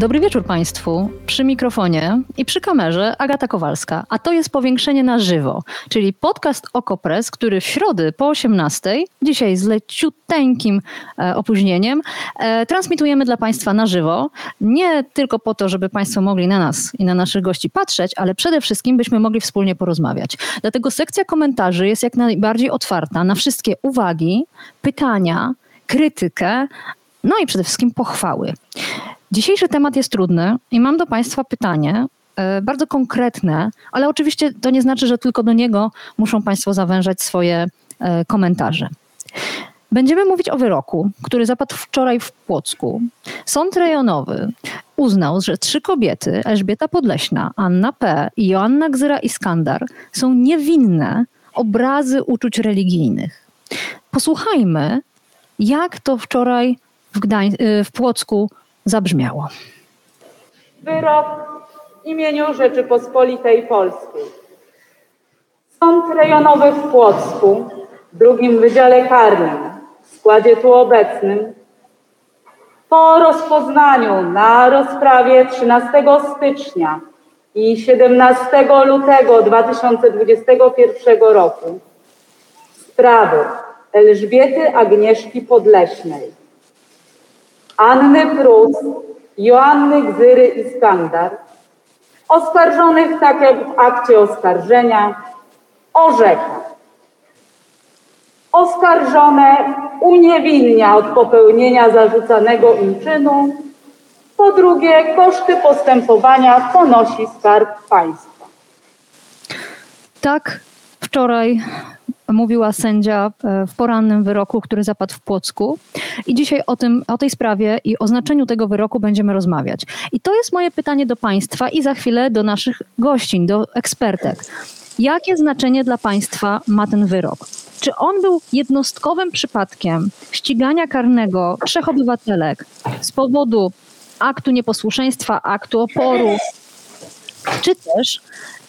Dobry wieczór Państwu. Przy mikrofonie i przy kamerze Agata Kowalska, a to jest powiększenie na żywo, czyli podcast Okopres, który w środę po 18, dzisiaj z leciuteńkim e, opóźnieniem, e, transmitujemy dla Państwa na żywo. Nie tylko po to, żeby Państwo mogli na nas i na naszych gości patrzeć, ale przede wszystkim byśmy mogli wspólnie porozmawiać. Dlatego sekcja komentarzy jest jak najbardziej otwarta na wszystkie uwagi, pytania, krytykę, no i przede wszystkim pochwały. Dzisiejszy temat jest trudny i mam do Państwa pytanie, e, bardzo konkretne, ale oczywiście to nie znaczy, że tylko do niego muszą Państwo zawężać swoje e, komentarze. Będziemy mówić o wyroku, który zapadł wczoraj w Płocku. Sąd rejonowy uznał, że trzy kobiety, Elżbieta Podleśna, Anna P. i Joanna Gzyra-Iskandar, są niewinne obrazy uczuć religijnych. Posłuchajmy, jak to wczoraj w, Gdań- e, w Płocku zabrzmiało. Wyrok w imieniu Rzeczypospolitej Polskiej. Sąd rejonowy w Płocku w drugim Wydziale Karnym w składzie tu obecnym po rozpoznaniu na rozprawie 13 stycznia i 17 lutego 2021 roku sprawy Elżbiety Agnieszki Podleśnej Anny Prus, Joanny Gzyry i Skandar, oskarżonych tak jak w akcie oskarżenia, orzeka. Oskarżone uniewinnia od popełnienia zarzucanego im czynu. Po drugie, koszty postępowania ponosi Skarb Państwa. Tak wczoraj mówiła sędzia e, w porannym wyroku, który zapadł w Płocku. I dzisiaj o, tym, o tej sprawie i o znaczeniu tego wyroku będziemy rozmawiać. I to jest moje pytanie do Państwa i za chwilę do naszych gościń, do ekspertek. Jakie znaczenie dla Państwa ma ten wyrok? Czy on był jednostkowym przypadkiem ścigania karnego trzech obywatelek z powodu aktu nieposłuszeństwa, aktu oporu, czy też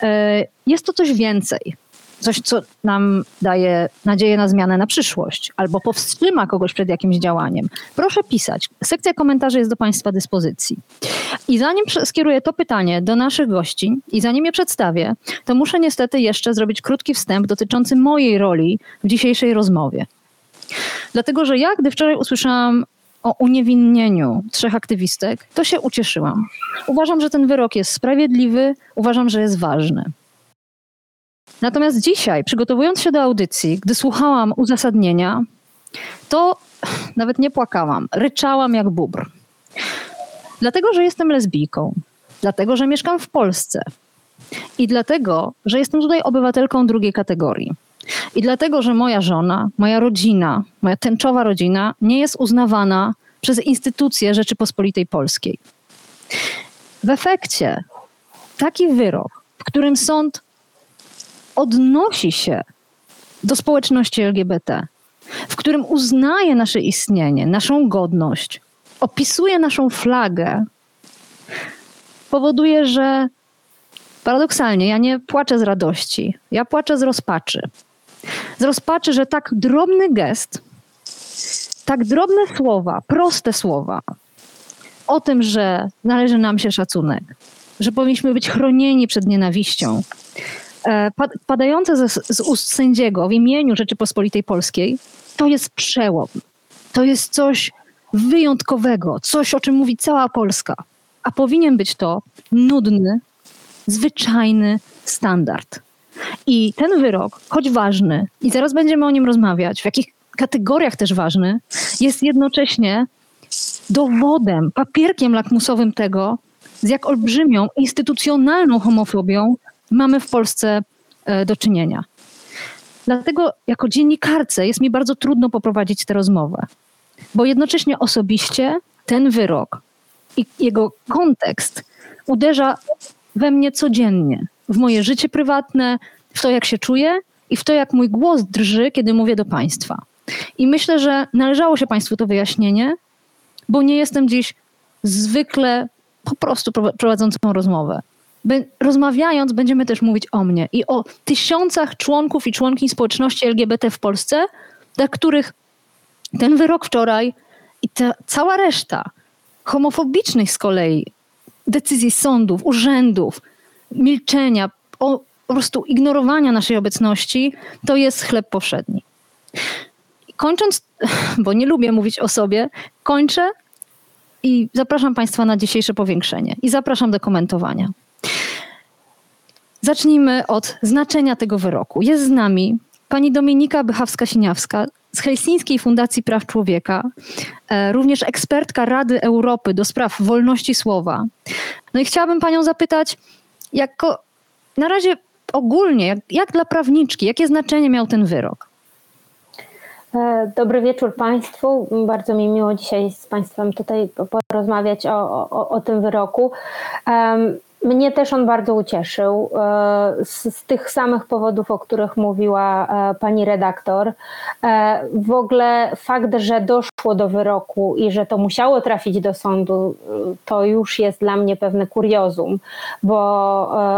e, jest to coś więcej? Coś, co nam daje nadzieję na zmianę na przyszłość, albo powstrzyma kogoś przed jakimś działaniem, proszę pisać. Sekcja komentarzy jest do Państwa dyspozycji. I zanim skieruję to pytanie do naszych gości i zanim je przedstawię, to muszę niestety jeszcze zrobić krótki wstęp dotyczący mojej roli w dzisiejszej rozmowie. Dlatego, że ja, gdy wczoraj usłyszałam o uniewinnieniu trzech aktywistek, to się ucieszyłam. Uważam, że ten wyrok jest sprawiedliwy, uważam, że jest ważny. Natomiast dzisiaj, przygotowując się do audycji, gdy słuchałam uzasadnienia, to nawet nie płakałam, ryczałam jak bubr. Dlatego, że jestem lesbijką, dlatego, że mieszkam w Polsce i dlatego, że jestem tutaj obywatelką drugiej kategorii. I dlatego, że moja żona, moja rodzina, moja tęczowa rodzina nie jest uznawana przez instytucje Rzeczypospolitej Polskiej. W efekcie taki wyrok, w którym sąd odnosi się do społeczności LGBT, w którym uznaje nasze istnienie, naszą godność, opisuje naszą flagę, powoduje, że paradoksalnie ja nie płaczę z radości, ja płaczę z rozpaczy. Z rozpaczy, że tak drobny gest, tak drobne słowa, proste słowa o tym, że należy nam się szacunek, że powinniśmy być chronieni przed nienawiścią, padające z, z ust sędziego w imieniu Rzeczypospolitej Polskiej, to jest przełom. To jest coś wyjątkowego, coś, o czym mówi cała Polska. A powinien być to nudny, zwyczajny standard. I ten wyrok, choć ważny, i zaraz będziemy o nim rozmawiać, w jakich kategoriach też ważny, jest jednocześnie dowodem, papierkiem lakmusowym tego, z jak olbrzymią instytucjonalną homofobią mamy w Polsce e, do czynienia. Dlatego jako dziennikarce jest mi bardzo trudno poprowadzić tę rozmowę, bo jednocześnie osobiście ten wyrok i jego kontekst uderza we mnie codziennie, w moje życie prywatne, w to, jak się czuję i w to, jak mój głos drży, kiedy mówię do Państwa. I myślę, że należało się Państwu to wyjaśnienie, bo nie jestem dziś zwykle po prostu prowadzącą rozmowę. Rozmawiając, będziemy też mówić o mnie i o tysiącach członków i członkiń społeczności LGBT w Polsce, dla których ten wyrok wczoraj i ta cała reszta homofobicznych z kolei decyzji sądów, urzędów, milczenia, o, po prostu ignorowania naszej obecności, to jest chleb powszedni. Kończąc, bo nie lubię mówić o sobie, kończę i zapraszam Państwa na dzisiejsze powiększenie i zapraszam do komentowania. Zacznijmy od znaczenia tego wyroku. Jest z nami pani Dominika Bychawska-Siniawska z Helsińskiej Fundacji Praw Człowieka, e, również ekspertka Rady Europy do spraw wolności słowa. No i chciałabym panią zapytać, jako na razie ogólnie, jak, jak dla prawniczki, jakie znaczenie miał ten wyrok? E, dobry wieczór Państwu. Bardzo mi miło dzisiaj z Państwem tutaj porozmawiać o, o, o tym wyroku. Mnie też on bardzo ucieszył e, z, z, tych samych powodów, o których mówiła e, pani redaktor. E, w ogóle fakt, że doszło do wyroku i że to musiało trafić do sądu, to już jest dla mnie pewne kuriozum, bo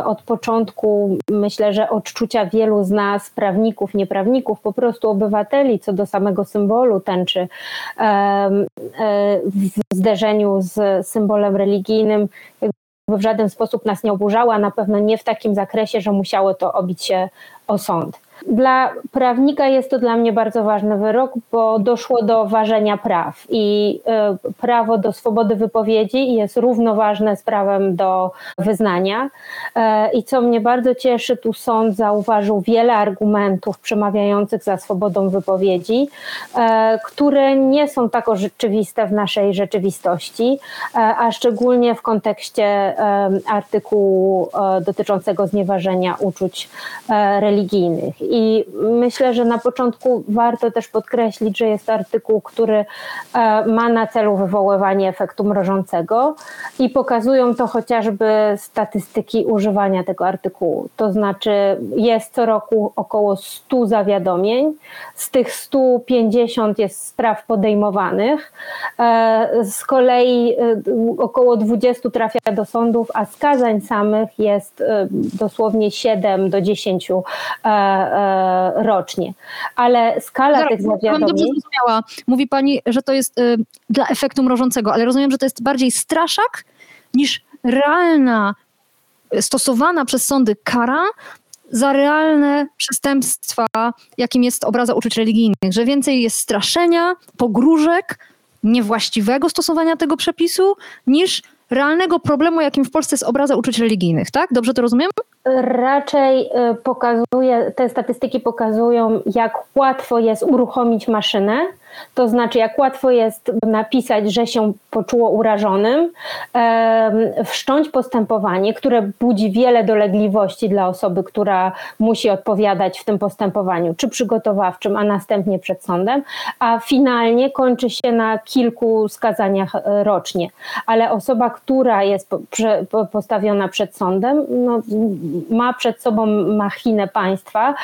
od początku myślę, że odczucia wielu z nas, prawników, nieprawników, po prostu obywateli co do samego symbolu tęczy w zderzeniu z symbolem religijnym w żaden sposób nas nie oburzała, na pewno nie w takim zakresie, że musiało to obić się o sąd. Dla prawnika jest to dla mnie bardzo ważny wyrok, bo doszło do ważenia praw i y, prawo do swobody wypowiedzi jest równoważne z prawem do wyznania. E, I co mnie bardzo cieszy, tu sąd zauważył wiele argumentów przemawiających za swobodą wypowiedzi, e, które nie są tak rzeczywiste w naszej rzeczywistości, e, a szczególnie w kontekście artykułu dotyczącego znieważenia uczuć religijnych. I myślę, że na początku warto też podkreślić, że jest artykuł, który e, ma na celu wywoływanie efektu mrożącego i pokazują to chociażby statystyki używania tego artykułu. To znaczy jest co roku około 100 zawiadomień, z tych 150 jest spraw podejmowanych, e, z kolei e, około 20 trafia do sądów, a skazań samych jest dosłownie 7 do 10 E, rocznie. Ale skala Zaraz, tych zawiadomień... dobrze zrozumiała. Mówi Pani, że to jest y, dla efektu mrożącego, ale rozumiem, że to jest bardziej straszak niż realna, stosowana przez sądy kara za realne przestępstwa, jakim jest obraza uczuć religijnych, że więcej jest straszenia, pogróżek, niewłaściwego stosowania tego przepisu, niż realnego problemu, jakim w Polsce jest obraza uczuć religijnych, tak? Dobrze to rozumiem? Raczej y, pokazuje, te statystyki pokazują, jak łatwo jest uruchomić maszynę, to znaczy, jak łatwo jest napisać, że się poczuło urażonym, wszcząć postępowanie, które budzi wiele dolegliwości dla osoby, która musi odpowiadać w tym postępowaniu, czy przygotowawczym, a następnie przed sądem, a finalnie kończy się na kilku skazaniach e, rocznie. Ale osoba, która jest postawiona przed sądem, no, ma przed sobą machinę państwa,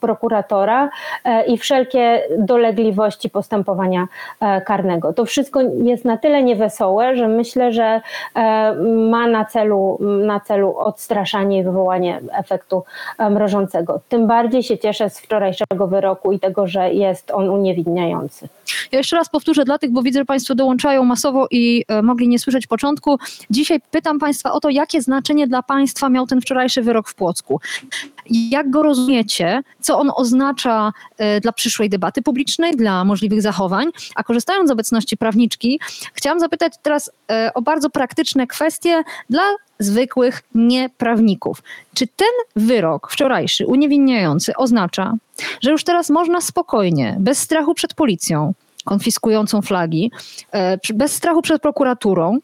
prokuratora e, i wszelkie dolegliwości sprawiedliwości postępowania e, karnego. To wszystko jest na tyle niewesołe, że myślę, że e, ma na celu, na celu odstraszanie i wywołanie efektu e, mrożącego. Tym bardziej się cieszę z wczorajszego wyroku i tego, że jest on uniewinniający. Ja jeszcze raz powtórzę dla tych, bo widzę, że Państwo dołączają masowo i mogli nie słyszeć początku. Dzisiaj pytam Państwa o to, jakie znaczenie dla Państwa miał ten wczorajszy wyrok w Płocku. Jak go rozumiecie? Co on oznacza dla przyszłej debaty publicznej? Dla możliwych zachowań. A korzystając z obecności prawniczki, chciałam zapytać teraz e, o bardzo praktyczne kwestie dla zwykłych nieprawników. Czy ten wyrok wczorajszy, uniewinniający, oznacza, że już teraz można spokojnie, bez strachu przed policją, konfiskującą flagi, e, bez strachu przed prokuraturą,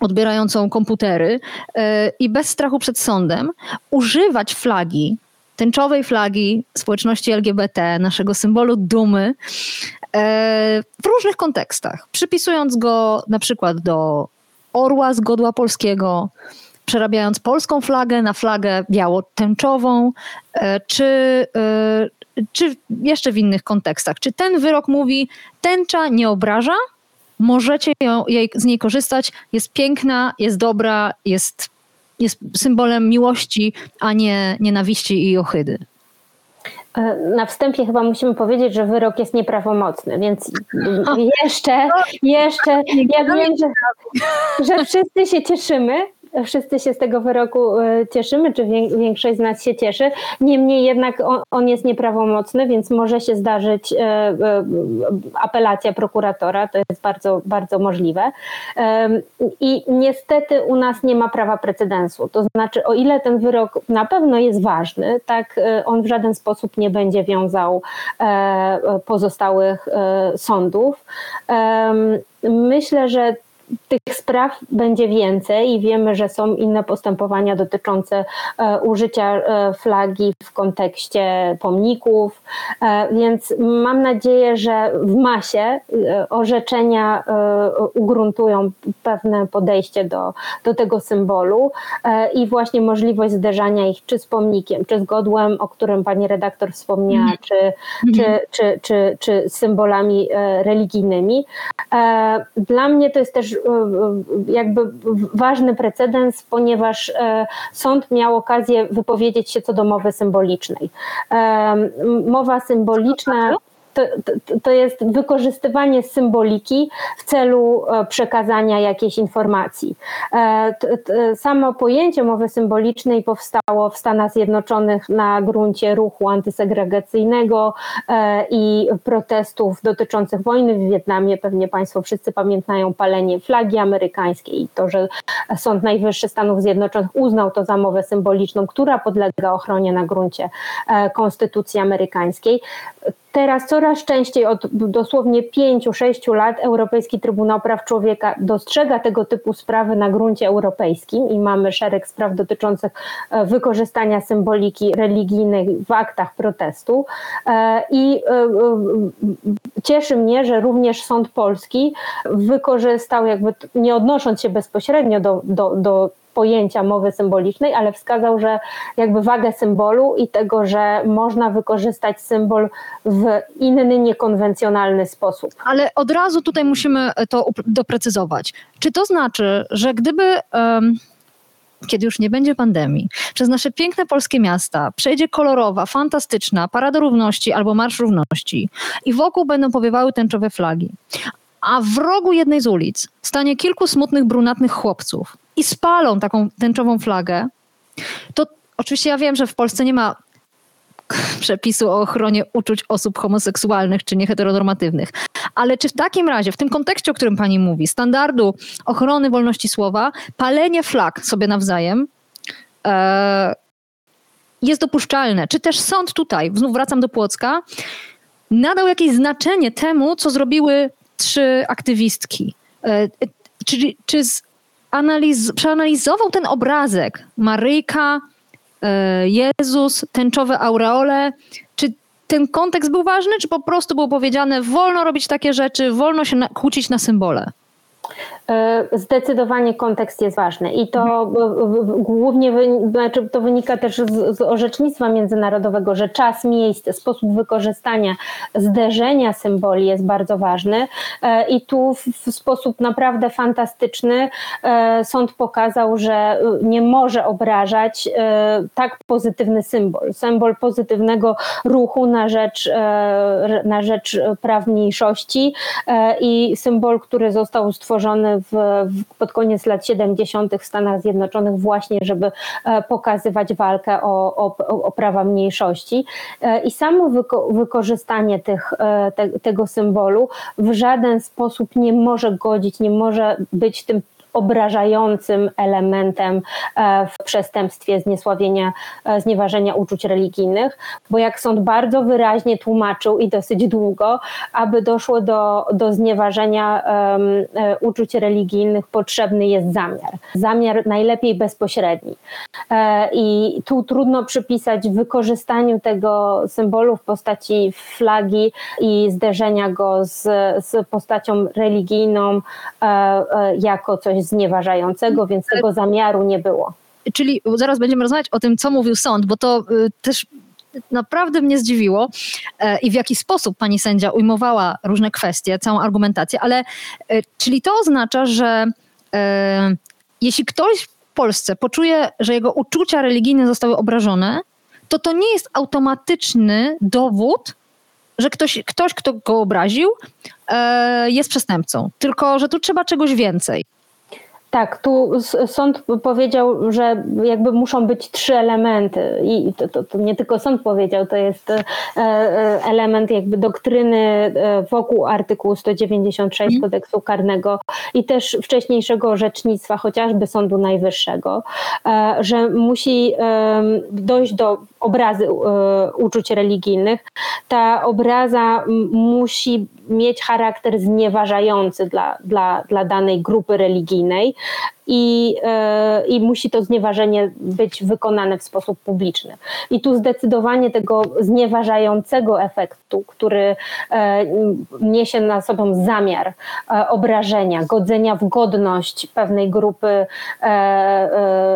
odbierającą komputery e, i bez strachu przed sądem używać flagi tęczowej flagi społeczności LGBT, naszego symbolu dumy, e, w różnych kontekstach, przypisując go na przykład do orła z godła polskiego, przerabiając polską flagę na flagę biało-tęczową, czy, czy jeszcze w innych kontekstach. Czy ten wyrok mówi, tęcza nie obraża, możecie ją, jej, z niej korzystać, jest piękna, jest dobra, jest, jest symbolem miłości, a nie nienawiści i ohydy. E, na wstępie chyba musimy powiedzieć, że wyrok jest nieprawomocny, więc jeszcze, jeszcze, ja wiem, że, że wszyscy się cieszymy, wszyscy się z tego wyroku e, cieszymy, czy większość z nas się cieszy. Niemniej jednak on, jest nieprawomocny, więc może się zdarzyć e, e, apelacja prokuratora, to jest bardzo, bardzo możliwe. I niestety u nas nie ma prawa precedensu. To znaczy, o ile ten wyrok na pewno jest ważny, tak on w żaden sposób nie będzie wiązał pozostałych sądów. Myślę, że tych spraw będzie więcej i wiemy, że są inne postępowania dotyczące e, użycia e, flagi w kontekście pomników, e, więc mam nadzieję, że w masie orzeczenia ugruntują pewne podejście do, do tego symbolu i właśnie możliwość zderzania ich czy z pomnikiem, czy z godłem, o którym pani redaktor wspomniała, mm. czy, czy, czy, czy, czy symbolami religijnymi. Dla mnie to jest też jakby ważny precedens, ponieważ e, sąd miał okazję wypowiedzieć się co do mowy symbolicznej. Mowa symboliczna to, to, jest wykorzystywanie symboliki w celu e, przekazania jakiejś informacji. E, samo pojęcie mowy symbolicznej powstało w Stanach Zjednoczonych na gruncie ruchu antysegregacyjnego e, i protestów dotyczących wojny w Wietnamie. Pewnie Państwo wszyscy pamiętają palenie flagi amerykańskiej i to, że Sąd Najwyższy Stanów Zjednoczonych uznał to za mowę symboliczną, która podlega ochronie na gruncie Konstytucji Amerykańskiej. Teraz coraz częściej od dosłownie 5-6 lat Europejski Trybunał Praw Człowieka dostrzega tego typu sprawy na gruncie europejskim i mamy szereg spraw dotyczących e, wykorzystania symboliki religijnej w aktach protestu. E, I e, cieszy mnie, że również sąd polski wykorzystał, jakby nie odnosząc się bezpośrednio do, do, do pojęcia mowy symbolicznej, ale wskazał, że jakby wagę symbolu i tego, że można wykorzystać symbol w inny, niekonwencjonalny sposób. Ale od razu tutaj musimy to doprecyzować. Czy to znaczy, że gdyby. Um kiedy już nie będzie pandemii, przez nasze piękne polskie miasta przejdzie kolorowa, fantastyczna Parada Równości albo Marsz Równości i wokół będą powiewały tęczowe flagi, a w rogu jednej z ulic stanie kilku smutnych, brunatnych chłopców i spalą taką tęczową flagę, to oczywiście ja wiem, że w Polsce nie ma przepisu o ochronie uczuć osób homoseksualnych czy nieheteronormatywnych. Ale czy w takim razie, w tym kontekście, o którym pani mówi, standardu ochrony wolności słowa, palenie flag sobie nawzajem e, jest dopuszczalne? Czy też sąd tutaj, znów wracam do Płocka, nadał jakieś znaczenie temu, co zrobiły trzy aktywistki? E, czyli czy z analiz, przeanalizował ten obrazek Maryjka, e, Jezus, tęczowe aureole, czy ten kontekst był ważny, czy po prostu było powiedziane, wolno robić takie rzeczy, wolno się kłócić na symbole? E, zdecydowanie kontekst jest ważny i to głównie znaczy to wynika też z, z, orzecznictwa międzynarodowego, że czas, miejsce, sposób wykorzystania, zderzenia symboli jest bardzo ważny. E, i tu w sposób naprawdę fantastyczny e, sąd pokazał, że nie może obrażać tak pozytywny symbol, symbol pozytywnego ruchu na rzecz, na rzecz praw mniejszości i symbol, który został stworzony w, pod koniec lat 70. w Stanach Zjednoczonych właśnie, żeby e, pokazywać walkę o, o, o prawa mniejszości. E, I samo wyko wykorzystanie tych, e, te, tego symbolu w żaden sposób nie może godzić, nie może być tym obrażającym elementem e, w przestępstwie zniesławienia, e, znieważenia uczuć religijnych, bo jak sąd bardzo wyraźnie tłumaczył i dosyć długo, aby doszło do, do znieważenia um, uczuć religijnych, potrzebny jest zamiar. Zamiar najlepiej bezpośredni. I tu trudno przypisać wykorzystaniu tego symbolu w postaci flagi i zderzenia go z, z postacią religijną jako coś znieważającego, więc tego zamiaru nie było. Czyli zaraz będziemy rozmawiać o tym, co mówił sąd, bo to y, też naprawdę mnie zdziwiło e, i w jaki sposób pani sędzia ujmowała różne kwestie, całą argumentację, ale e, czyli to oznacza, że e, jeśli ktoś w Polsce poczuje, że jego uczucia religijne zostały obrażone, to to nie jest automatyczny dowód, że ktoś, ktoś kto go obraził, jest przestępcą, tylko że tu trzeba czegoś więcej. Tak, tu sąd powiedział, że jakby muszą być trzy elementy i to, to, to, nie tylko sąd powiedział, to jest e, e, element jakby doktryny e, wokół artykułu 196 mm. kodeksu karnego i też wcześniejszego orzecznictwa, chociażby Sądu Najwyższego, że musi dojść do obrazy uczuć religijnych. Ta obraza musi mieć charakter znieważający dla, dla, dla danej grupy religijnej i, e, i musi to znieważenie być wykonane w sposób publiczny. I tu zdecydowanie tego znieważającego efektu, który e, niesie na sobą zamiar e, obrażenia, godzenia w godność pewnej grupy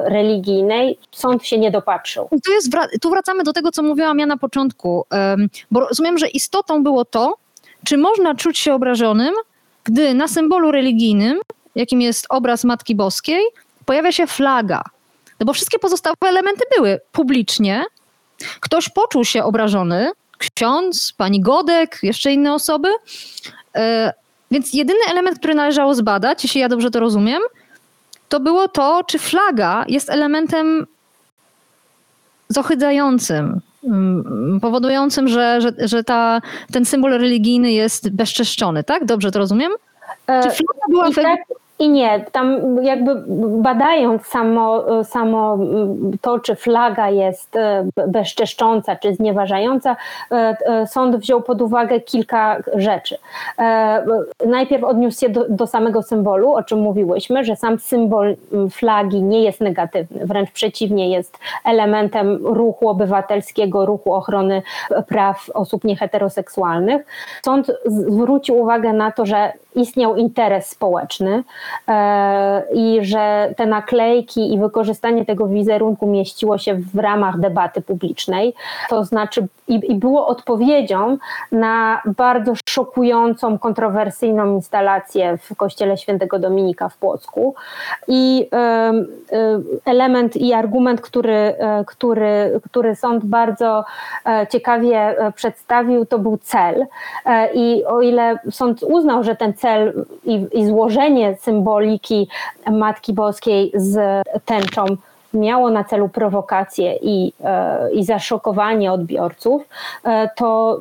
religijnej, sąd się nie dopatrzył. Tu, jest, tu wracamy do tego, co mówiłam ja na początku, bo rozumiem, że istotą było to, czy można czuć się obrażonym, gdy na symbolu religijnym, jakim jest obraz Matki Boskiej, pojawia się flaga? No bo wszystkie pozostałe elementy były publicznie. Ktoś poczuł się obrażony, ksiądz, pani Godek, jeszcze inne osoby. E, więc jedyny element, który należało zbadać, jeśli ja dobrze to rozumiem, to było to, czy flaga jest elementem zohydzającym, powodującym, że, że, że ta, ten symbol religijny jest bezczeszczony, tak? Dobrze to rozumiem? Czy e, była I tak, i nie, tam jakby badając samo, samo to, czy flaga jest e, bezczeszcząca, czy znieważająca, e, e, sąd wziął pod uwagę kilka rzeczy. Najpierw odniósł się do, do samego symbolu, o czym mówiłyśmy, że sam symbol flagi nie jest negatywny, wręcz przeciwnie, jest elementem ruchu obywatelskiego, ruchu ochrony praw osób nieheteroseksualnych. Sąd zwrócił uwagę na to, że istniał interes społeczny e, i że te naklejki i wykorzystanie tego wizerunku mieściło się w ramach debaty publicznej. To znaczy, i, i było odpowiedzią na bardzo szokującą, kontrowersyjną instalację w kościele świętego Dominika w Płocku. I e, element i argument, który, e, który, który sąd bardzo ciekawie przedstawił, to był cel. I o ile sąd uznał, że ten cel i, i złożenie symboliki Matki Boskiej z tęczą miało na celu prowokację i, e, i zaszokowanie odbiorców, e, to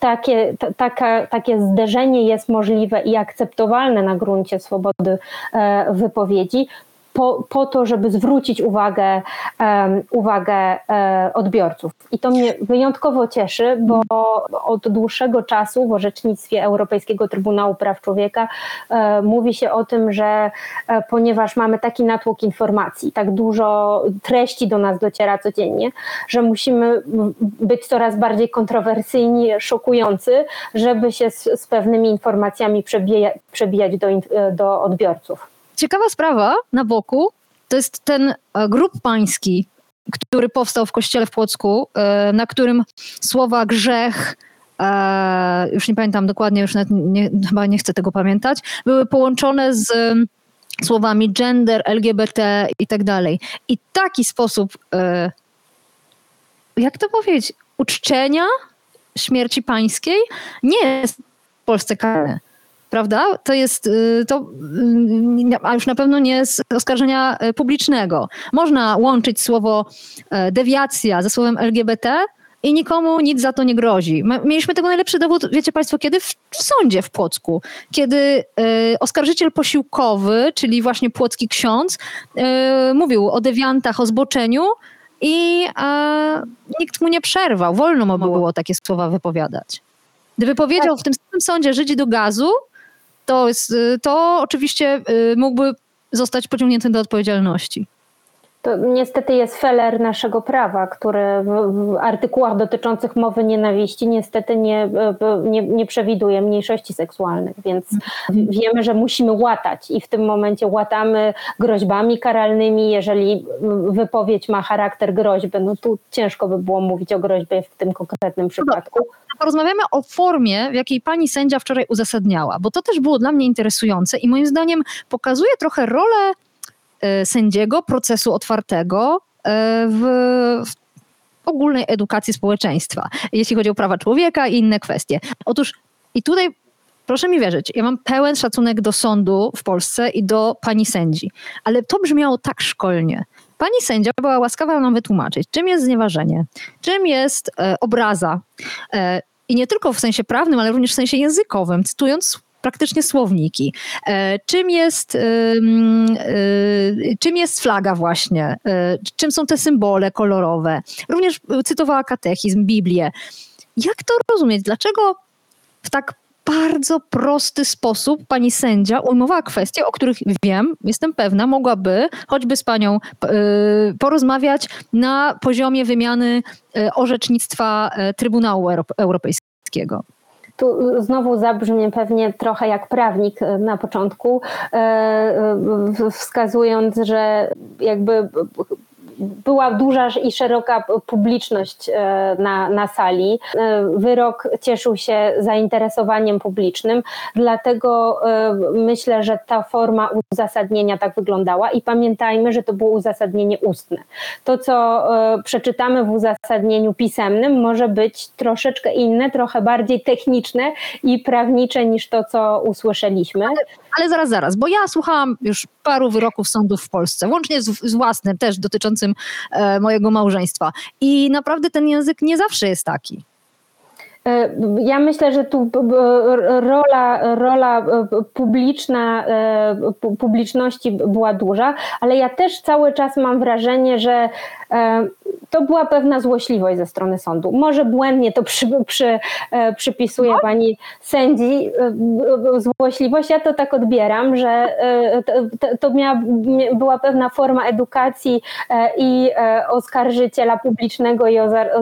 takie, taka, takie zderzenie jest możliwe i akceptowalne na gruncie swobody e, wypowiedzi, po, po to, żeby zwrócić uwagę, um, uwagę e, odbiorców. I to mnie wyjątkowo cieszy, bo od dłuższego czasu w orzecznictwie Europejskiego Trybunału Praw Człowieka e, mówi się o tym, że e, ponieważ mamy taki natłok informacji, tak dużo treści do nas dociera codziennie, że musimy być coraz bardziej kontrowersyjni, szokujący, żeby się z, z pewnymi informacjami przebija, przebijać do, do odbiorców ciekawa sprawa na boku to jest ten e, grup pański, który powstał w kościele w Płocku, e, na którym słowa grzech, e, już nie pamiętam dokładnie, już nie, chyba nie chcę tego pamiętać, były połączone z słowami gender, LGBT i tak dalej. I taki sposób, jak to powiedzieć, uczczenia śmierci pańskiej nie jest w Polsce karny prawda? To jest y, to, y, a już na pewno nie z oskarżenia y, publicznego. Można łączyć słowo e, dewiacja ze słowem LGBT i nikomu nic za to nie grozi. Mieliśmy tego najlepszy dowód, wiecie Państwo, kiedy? W, w sądzie w Płocku, kiedy y, oskarżyciel posiłkowy, czyli właśnie płocki ksiądz, y, mówił o dewiantach, o zboczeniu i y, nikt mu nie przerwał. Wolno mu było takie słowa wypowiadać. Gdyby powiedział w tym samym sądzie Żydzi do gazu, to, jest, to oczywiście y, mógłby zostać pociągnięty do odpowiedzialności. To niestety jest feler naszego prawa, który w, w, artykułach dotyczących mowy nienawiści niestety nie, nie, nie przewiduje mniejszości seksualnych, więc wiemy, że musimy łatać i w tym momencie łatamy groźbami karalnymi. Jeżeli wypowiedź ma charakter groźby, no tu ciężko by było mówić o groźbie w tym konkretnym przypadku. Porozmawiamy o formie, w jakiej pani sędzia wczoraj uzasadniała, bo to też było dla mnie interesujące i moim zdaniem pokazuje trochę rolę E, sędziego procesu otwartego e, w, w ogólnej edukacji społeczeństwa, jeśli chodzi o prawa człowieka i inne kwestie. Otóż i tutaj proszę mi wierzyć, ja mam pełen szacunek do sądu w Polsce i do pani sędzi, ale to brzmiało tak szkolnie. Pani sędzia była łaskawa nam wytłumaczyć, czym jest znieważenie, czym jest e, obraza. E, I nie tylko w sensie prawnym, ale również w sensie językowym, cytując praktycznie słowniki. E, czym jest, e, czym jest flaga właśnie? E, czym są te symbole kolorowe? Również cytowała katechizm, Biblię. Jak to rozumieć? Dlaczego w tak bardzo prosty sposób pani sędzia ujmowała kwestie, o których wiem, jestem pewna, mogłaby choćby z panią porozmawiać na poziomie wymiany orzecznictwa Trybunału Europejskiego. Tu znowu zabrzmie pewnie trochę jak prawnik e, na początku, e, e, wskazując, że jakby była duża i szeroka publiczność e, na, na sali. E, wyrok cieszył się zainteresowaniem publicznym, dlatego e, myślę, że ta forma uzasadnienia tak wyglądała i pamiętajmy, że to było uzasadnienie ustne. To, co przeczytamy w uzasadnieniu pisemnym, może być troszeczkę inne, trochę bardziej techniczne i prawnicze niż to, co usłyszeliśmy. Ale, ale zaraz, zaraz, bo ja słuchałam już paru wyroków sądów w Polsce, łącznie z, z własnym też dotyczącym e, mojego małżeństwa. I naprawdę ten język nie zawsze jest taki. E, ja myślę, że tu rola, rola e, publiczna, e, publiczności była duża, ale ja też cały czas mam wrażenie, że to była pewna złośliwość ze strony sądu. Może błędnie to przy, przy, przypisuje no. pani sędzi złośliwość. Ja to tak odbieram, że to, to miała, była pewna forma edukacji i oskarżyciela publicznego i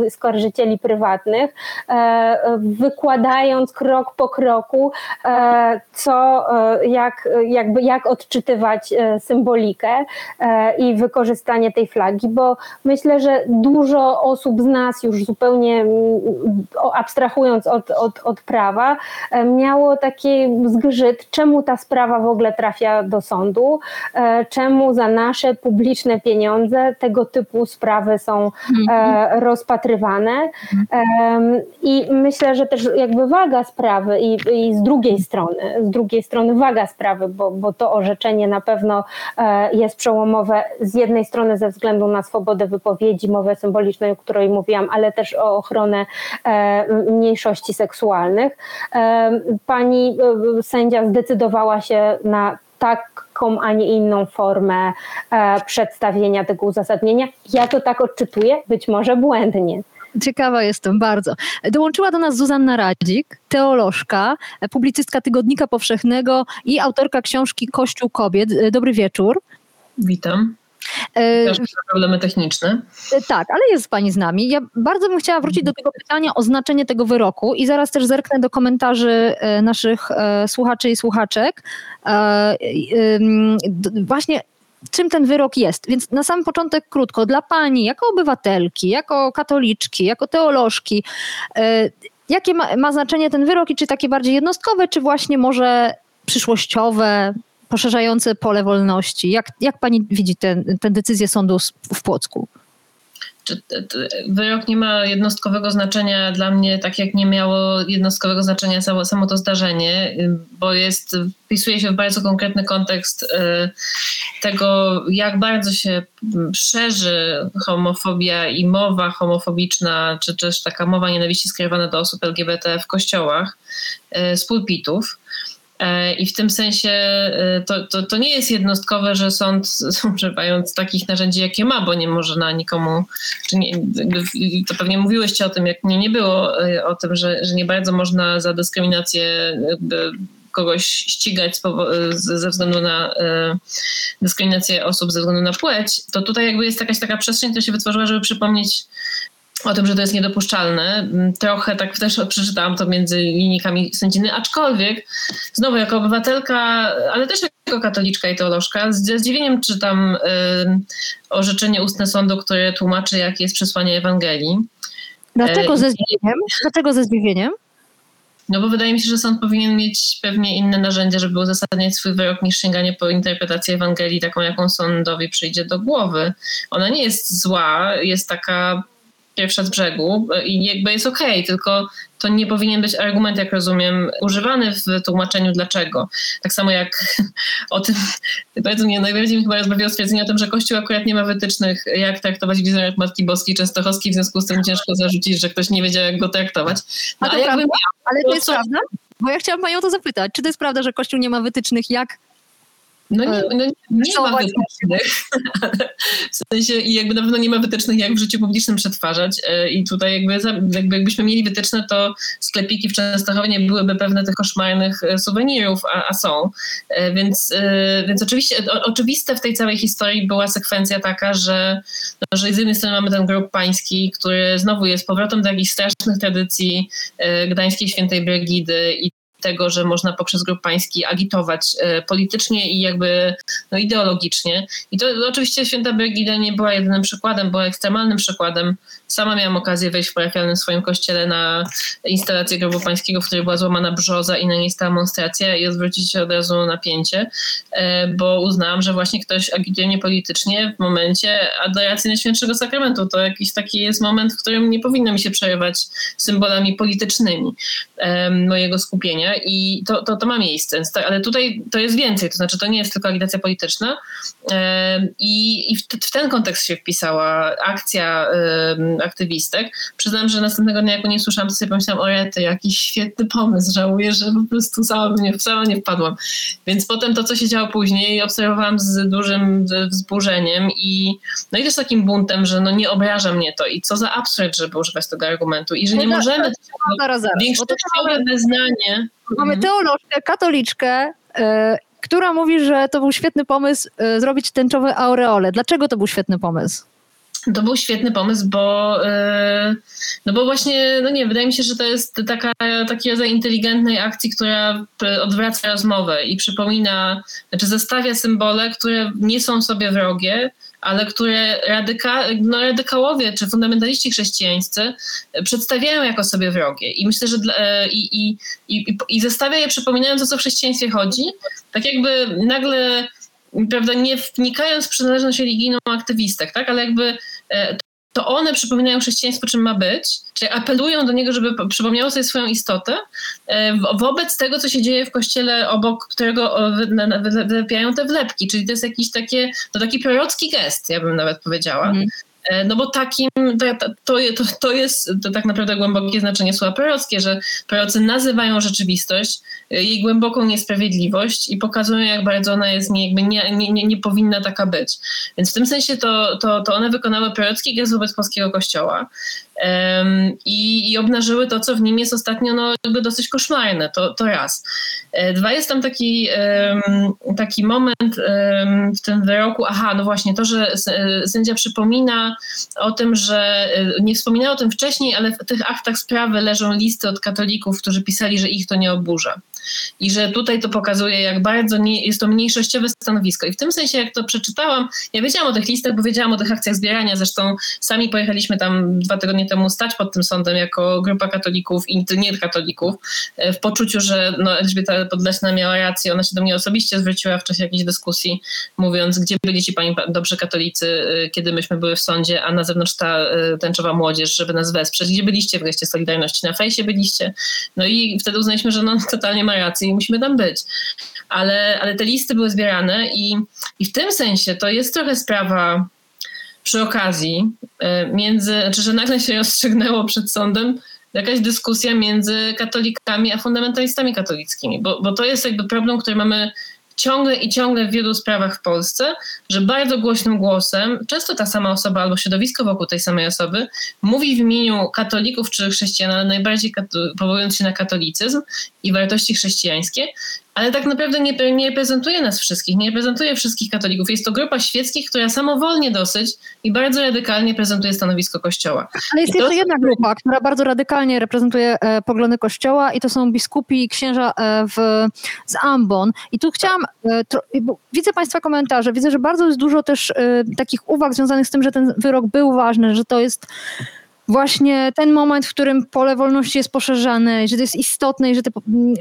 oskarżycieli prywatnych wykładając krok po kroku, e, co, e, jak, jakby, jak odczytywać e, symbolikę i wykorzystanie tej flagi, bo myślę, że dużo osób z nas już zupełnie abstrahując od, od, od prawa, miało taki zgrzyt, czemu ta sprawa w ogóle trafia do sądu, czemu za nasze publiczne pieniądze tego typu sprawy są mhm. rozpatrywane. I myślę, że też jakby waga sprawy i, i z drugiej strony, z drugiej strony waga sprawy, bo, bo to orzeczenie na pewno e, jest przełomowe z jednej strony ze względu na swobodę wypowiedzi, mowę symboliczną, o której mówiłam, ale też o ochronę e, mniejszości seksualnych. E, pani sędzia zdecydowała się na taką, a nie inną formę przedstawienia tego uzasadnienia. Ja to tak odczytuję, być może błędnie. Ciekawa jestem bardzo. Dołączyła do nas Zuzanna Radzik, teolożka, publicystka Tygodnika Powszechnego i autorka książki Kościół Kobiet. Dobry wieczór. Witam. E, Też problemy techniczne. E, tak, ale jest Pani z nami. Ja bardzo bym chciała wrócić do tego pytania o znaczenie tego wyroku i zaraz też zerknę do komentarzy e, naszych słuchaczy i słuchaczek. Właśnie czym ten wyrok jest. Więc na sam początek krótko, dla pani, jako obywatelki, jako katoliczki, jako teolożki, e, jakie ma, ma znaczenie ten wyrok i czy takie bardziej jednostkowe, czy właśnie może przyszłościowe, poszerzające pole wolności? Jak, jak pani widzi tę decyzję sądu w Płocku? Wyrok nie ma jednostkowego znaczenia dla mnie, tak jak nie miało jednostkowego znaczenia samo, samo to zdarzenie, bo jest, wpisuje się w bardzo konkretny kontekst y, tego, jak bardzo się szerzy homofobia i mowa homofobiczna, czy też taka mowa nienawiści skierowana do osób LGBT w kościołach y, z pulpitów. E, I w tym sensie e, to, to, to, nie jest jednostkowe, że sąd, używając takich narzędzi, jakie ma, bo nie może na nikomu, czy nie, to pewnie mówiłyście o tym, jak mnie nie było, e, o tym, że, że nie bardzo można za dyskryminację kogoś ścigać ze względu na dyskryminację osób ze względu na płeć, to tutaj jakby jest jakaś taka przestrzeń, która się wytworzyła, żeby przypomnieć o tym, że to jest niedopuszczalne. Mm, trochę tak też przeczytałam to między linijkami sędziny, aczkolwiek znowu jako obywatelka, ale też jako katoliczka i teolożka, z zdziwieniem czytam y, orzeczenie ustne sądu, które tłumaczy, jakie jest przesłanie Ewangelii. Dlaczego ze zdziwieniem? Dlaczego ze zdziwieniem? No bo wydaje mi się, że sąd powinien mieć pewnie inne narzędzia, żeby uzasadniać swój wyrok niż sięganie po interpretację Ewangelii, taką jaką sądowi przyjdzie do głowy. Ona nie jest zła, jest taka pierwsza z brzegu i jakby jest okej, okay, tylko to nie powinien być argument, jak rozumiem, używany w tłumaczeniu dlaczego. Tak samo jak o tym, bardzo mnie najbardziej mi chyba rozbawiło stwierdzenie o tym, że Kościół akurat nie ma wytycznych, jak traktować wizerunek Matki Boskiej Częstochowskiej, w związku z tym ciężko zarzucić, że ktoś nie wiedział, jak go traktować. No, to prawda? Miał, ale to, jest co... prawda? Bo ja chciałam Panią o to zapytać. Czy to jest prawda, że Kościół nie ma wytycznych, jak no nie, no nie ma wytycznych. w sensie i jakby na pewno nie ma wytycznych, jak w życiu publicznym przetwarzać. E, I tutaj jakby, jakby jakbyśmy mieli wytyczne, to sklepiki w Częstochowie nie byłyby pewne tych koszmarnych e, suwenirów, a, a są. E, więc, więc oczywiście oczywiste w tej całej historii była sekwencja taka, że, no, że z jednej strony mamy ten grup pański, który znowu jest powrotem do jakichś strasznych tradycji gdańskiej świętej Brygidy i tego, że można poprzez grup pański agitować e, politycznie i jakby no, ideologicznie. I to oczywiście święta Brygida nie była jedynym przykładem, była ekstremalnym przykładem. Sama miałam okazję wejść w parafialnym swoim kościele na instalację grobu pańskiego, w której była złamana brzoza i na niej stała monstracja i odwrócić się od razu napięcie, e, bo uznałam, że właśnie ktoś agituje mnie politycznie w momencie adoracji Najświętszego Sakramentu. To jakiś taki jest moment, w którym nie powinno mi się przerywać symbolami politycznymi mojego skupienia i to, to, to ma miejsce. Ale tutaj to jest więcej, to znaczy to nie jest tylko agitacja polityczna i, i w, w ten kontekst się wpisała akcja aktywistek. Przyznam, że następnego dnia, jak o niej słyszałam, to sobie pomyślałam, o rety, jakiś świetny pomysł, żałuję, że po prostu sama nie, sama nie wpadłam. Więc potem to, co się działo później, obserwowałam z dużym wzburzeniem i no i też takim buntem, że no nie obraża mnie to i co za absurd, żeby używać tego argumentu i że nie możemy większościowe wyznanie Mamy mhm. teolożkę, katoliczkę, y, która mówi, że to był świetny pomysł y, zrobić tęczowe aureole. Dlaczego to był świetny pomysł? To był świetny pomysł, bo, y, no bo właśnie, no nie, wydaje mi się, że to jest taka, taki rodzaj inteligentnej akcji, która odwraca rozmowę i przypomina, znaczy zestawia symbole, które nie są sobie wrogie, ale które radyka, no radykałowie czy fundamentaliści chrześcijańscy przedstawiają jako sobie wrogie. I myślę, że dla, e, i, i, i, i zestawia je przypominając o co w chrześcijaństwie chodzi, tak jakby nagle prawda, nie wnikając w przynależność religijną aktywistek, tak, ale jakby e, to one przypominają chrześcijaństwo, czym ma być, czyli apelują do niego, żeby przypomniało sobie swoją istotę e, wobec tego, co się dzieje w kościele, obok którego wylepiają te wlepki. Czyli to jest jakiś takie, no taki prorocki gest, ja bym nawet powiedziała. Mm. E, no bo takim, to, to, to, jest to tak naprawdę głębokie znaczenie słowa prorockie, że prorocy nazywają rzeczywistość, e, jej głęboką niesprawiedliwość i pokazują, jak bardzo ona jest nie, jakby nie, nie, nie, nie powinna taka być. Więc w tym sensie to, to, to one wykonały prorocki gest wobec polskiego kościoła i, i obnażyły to, co w nim jest ostatnio no, jakby dosyć koszmarne. To, to raz. E, dwa, jest tam taki, taki moment w tym wyroku, aha, no właśnie, to, że sędzia przypomina o tym, że e, nie wspominał o tym wcześniej, ale w tych aktach sprawy leżą listy od katolików, którzy pisali, że ich to nie oburza. I że tutaj to pokazuje, jak bardzo nie, jest to mniejszościowe stanowisko. I w tym sensie, jak to przeczytałam, ja wiedziałam o tych listach, bo wiedziałam o tych akcjach zbierania. Zresztą sami pojechaliśmy tam dwa tygodnie temu stać pod tym sądem jako grupa katolików i nie katolików, e, w poczuciu, że no, Elżbieta Podleśna miała rację. Ona się do mnie osobiście zwróciła w czasie jakiejś dyskusji, mówiąc, gdzie byli ci pani dobrzy katolicy, e, kiedy myśmy były w sądzie, a na zewnątrz ta e, tęczowa młodzież, żeby nas wesprzeć. Gdzie byliście w geście Solidarności? Na fejsie byliście? No i wtedy uznaliśmy, że no totalnie ma rację i musimy tam być. Ale, ale te listy były zbierane i, i w tym sensie to jest trochę sprawa przy okazji e, między, znaczy, że nagle się rozstrzygnęło przed sądem jakaś dyskusja między katolikami a fundamentalistami katolickimi, bo, bo to jest jakby problem, który mamy ciągle i ciągle w wielu sprawach w Polsce, że bardzo głośnym głosem, często ta sama osoba albo środowisko wokół tej samej osoby, mówi w imieniu katolików czy chrześcijan, ale najbardziej powołując się na katolicyzm i wartości chrześcijańskie, ale tak naprawdę nie, nie reprezentuje nas wszystkich, nie reprezentuje wszystkich katolików. Jest to grupa świeckich, która samowolnie dosyć i bardzo radykalnie prezentuje stanowisko Kościoła. Ale jest I to- jeszcze jedna grupa, która bardzo radykalnie reprezentuje e, poglądy Kościoła i to są biskupi i księża e, w, z Ambon. I tu chciałam, e, tro, bo widzę Państwa komentarze, widzę, że bardzo jest dużo też e, takich uwag związanych z tym, że ten wyrok był ważny, że to jest właśnie ten moment, w którym pole wolności jest poszerzane, że to jest istotne i że te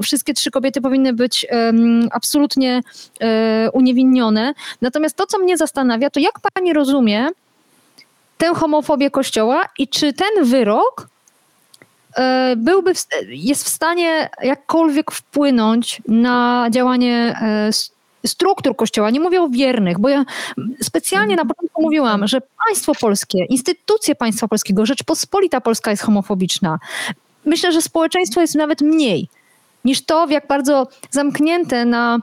wszystkie trzy kobiety powinny być em, absolutnie e, uniewinnione. Natomiast to, co mnie zastanawia, to jak Pani rozumie tę homofobię Kościoła i czy ten wyrok e, byłby, w, jest w stanie jakkolwiek wpłynąć na działanie e, struktur Kościoła. Nie mówię o wiernych, bo ja specjalnie na początku mówiłam, że państwo polskie, instytucje państwa polskiego, Rzeczpospolita Polska jest homofobiczna. Myślę, że społeczeństwo jest nawet mniej niż to, w jak bardzo zamknięte na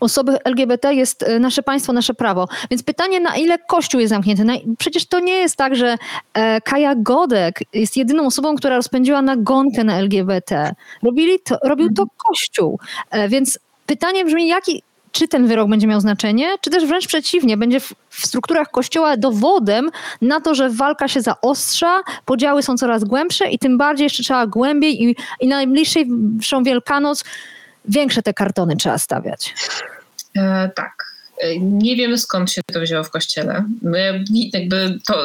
osoby LGBT jest e, nasze państwo, nasze prawo. Więc pytanie, na ile Kościół jest zamknięty? Przecież to nie jest tak, że e, Kaja Godek jest jedyną osobą, która rozpędziła nagonkę na LGBT. Robili to, robił to Kościół. E, więc pytanie brzmi, jaki, czy ten wyrok będzie miał znaczenie, czy też wręcz przeciwnie, będzie w, w strukturach Kościoła dowodem na to, że walka się zaostrza, podziały są coraz głębsze i tym bardziej jeszcze trzeba głębiej i, i na najbliższą Wielkanoc większe te kartony trzeba stawiać. E, tak. E, Nie wiemy skąd się to wzięło w kościele. My, jakby to,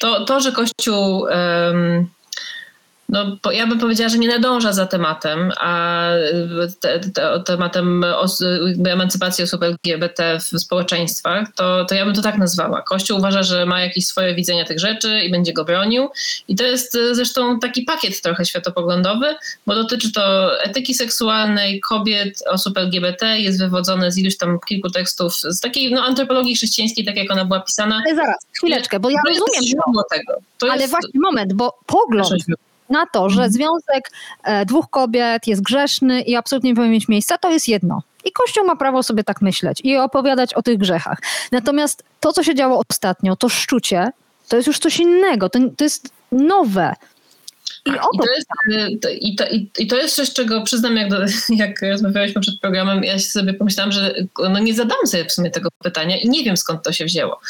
to, to że kościół. em, no, ja bym powiedziała, że nie nadąża za tematem, a te, te, tematem os, emancypacji osób LGBT w społeczeństwach, to, to ja bym to tak nazwała. Kościół uważa, że ma jakieś swoje widzenie tych rzeczy i będzie go bronił. I to jest e, zresztą taki pakiet trochę światopoglądowy, bo dotyczy to etyki seksualnej, kobiet, osób LGBT, jest wywodzone z iluś tam kilku tekstów, z takiej no, antropologii chrześcijańskiej, tak jak ona była pisana. Ale zaraz, chwileczkę, bo ja to jest rozumiem, źródło tego. To ale jest właśnie moment, bo pogląd. Na to, że związek e, dwóch kobiet jest grzeszny i absolutnie nie powinien mieć miejsca, to jest jedno. I Kościół ma prawo sobie tak myśleć i opowiadać o tych grzechach. Natomiast to, co się działo ostatnio, to szczucie, to jest już coś innego, to, to jest nowe. I Tak, I to jest, y, to, i, to, i, I to jest coś, czego przyznam, jak, do, jak rozmawialiśmy przed programem, ja sobie pomyślałam, że no nie zadam sobie w sumie tego pytania i nie wiem skąd to się wzięło.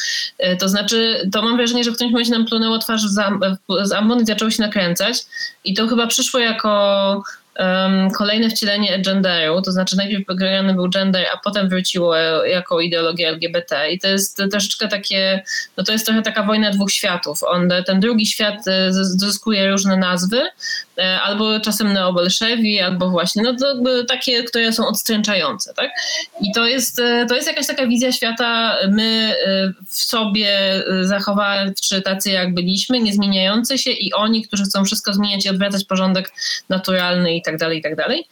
Y, To znaczy, to mam wrażenie, że w którymś momencie nam plunęło twarz z, am, z ambon i zaczęło się nakręcać i to chyba przyszło jako um, kolejne wcielenie genderu, to znaczy najpierw grany był gender, a potem wróciło jako ideologia LGBT i to jest troszeczkę takie, no to jest trochę taka wojna dwóch światów. On, ten drugi świat e, zyskuje różne nazwy, e, albo czasem neobolszewi, albo właśnie no to takie, które są odstręczające, tak? I to jest, e, to jest jakaś taka wizja świata, my e, w sobie e, zachowawczy tacy jak byliśmy, niezmieniający się i oni, którzy chcą wszystko zmieniać i odwracać porządek naturalny i tak dalej, i tak dalej.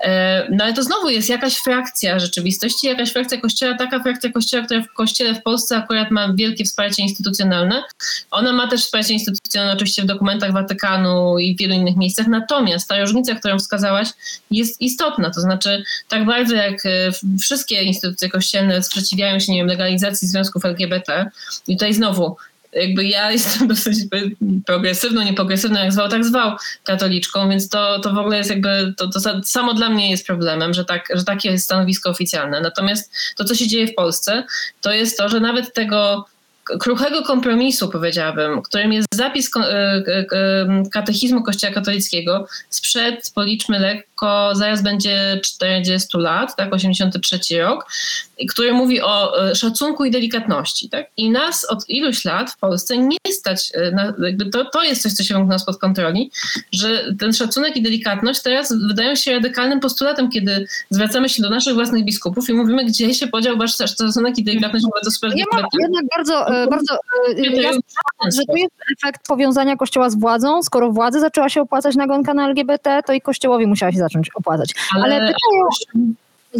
E, No ale to znowu jest jakaś frakcja rzeczywistości, jakaś frakcja kościoła, taka frakcja kościoła, która w kościele w Polsce akurat ma wielkie wsparcie instytucjonalne. Ona ma też wsparcie instytucjonalne oczywiście w dokumentach Watykanu i w wielu innych miejscach, natomiast ta różnica, którą wskazałaś, jest istotna. To znaczy, tak bardzo jak e, wszystkie instytucje kościelne sprzeciwiają się, nie wiem, legalizacji związków LGBT, i tutaj znowu jakby ja jestem dosyć progresywną, nieprogresywną, jak zwał, tak zwał katoliczką, więc to, to w ogóle jest jakby, to, to sa- samo dla mnie jest problemem, że, tak, że takie jest stanowisko oficjalne. Natomiast to, co się dzieje w Polsce, to jest to, że nawet tego kruchego kompromisu, powiedziałabym, którym jest zapis e, k- katechizmu Kościoła katolickiego sprzed, policzmy lekko, zaraz będzie 40 lat, tak, 83 rok, który mówi o e, szacunku i delikatności. Tak? I nas od iluś lat w Polsce nie stać, e, na, to, to jest coś, co się wymknęło spod kontroli, że ten szacunek i delikatność teraz wydają się radykalnym postulatem, kiedy zwracamy się do naszych własnych biskupów i mówimy, gdzie się podział wasz szacunek i delikatność wobec osób Ja mam jednak bardzo, e, bardzo e, jasny że to jest efekt powiązania kościoła z władzą. Skoro władzy zaczęła się opłacać nagonka na LGBT, to i kościołowi musiała się zacząć opłacać. Ale, Ale pytanie...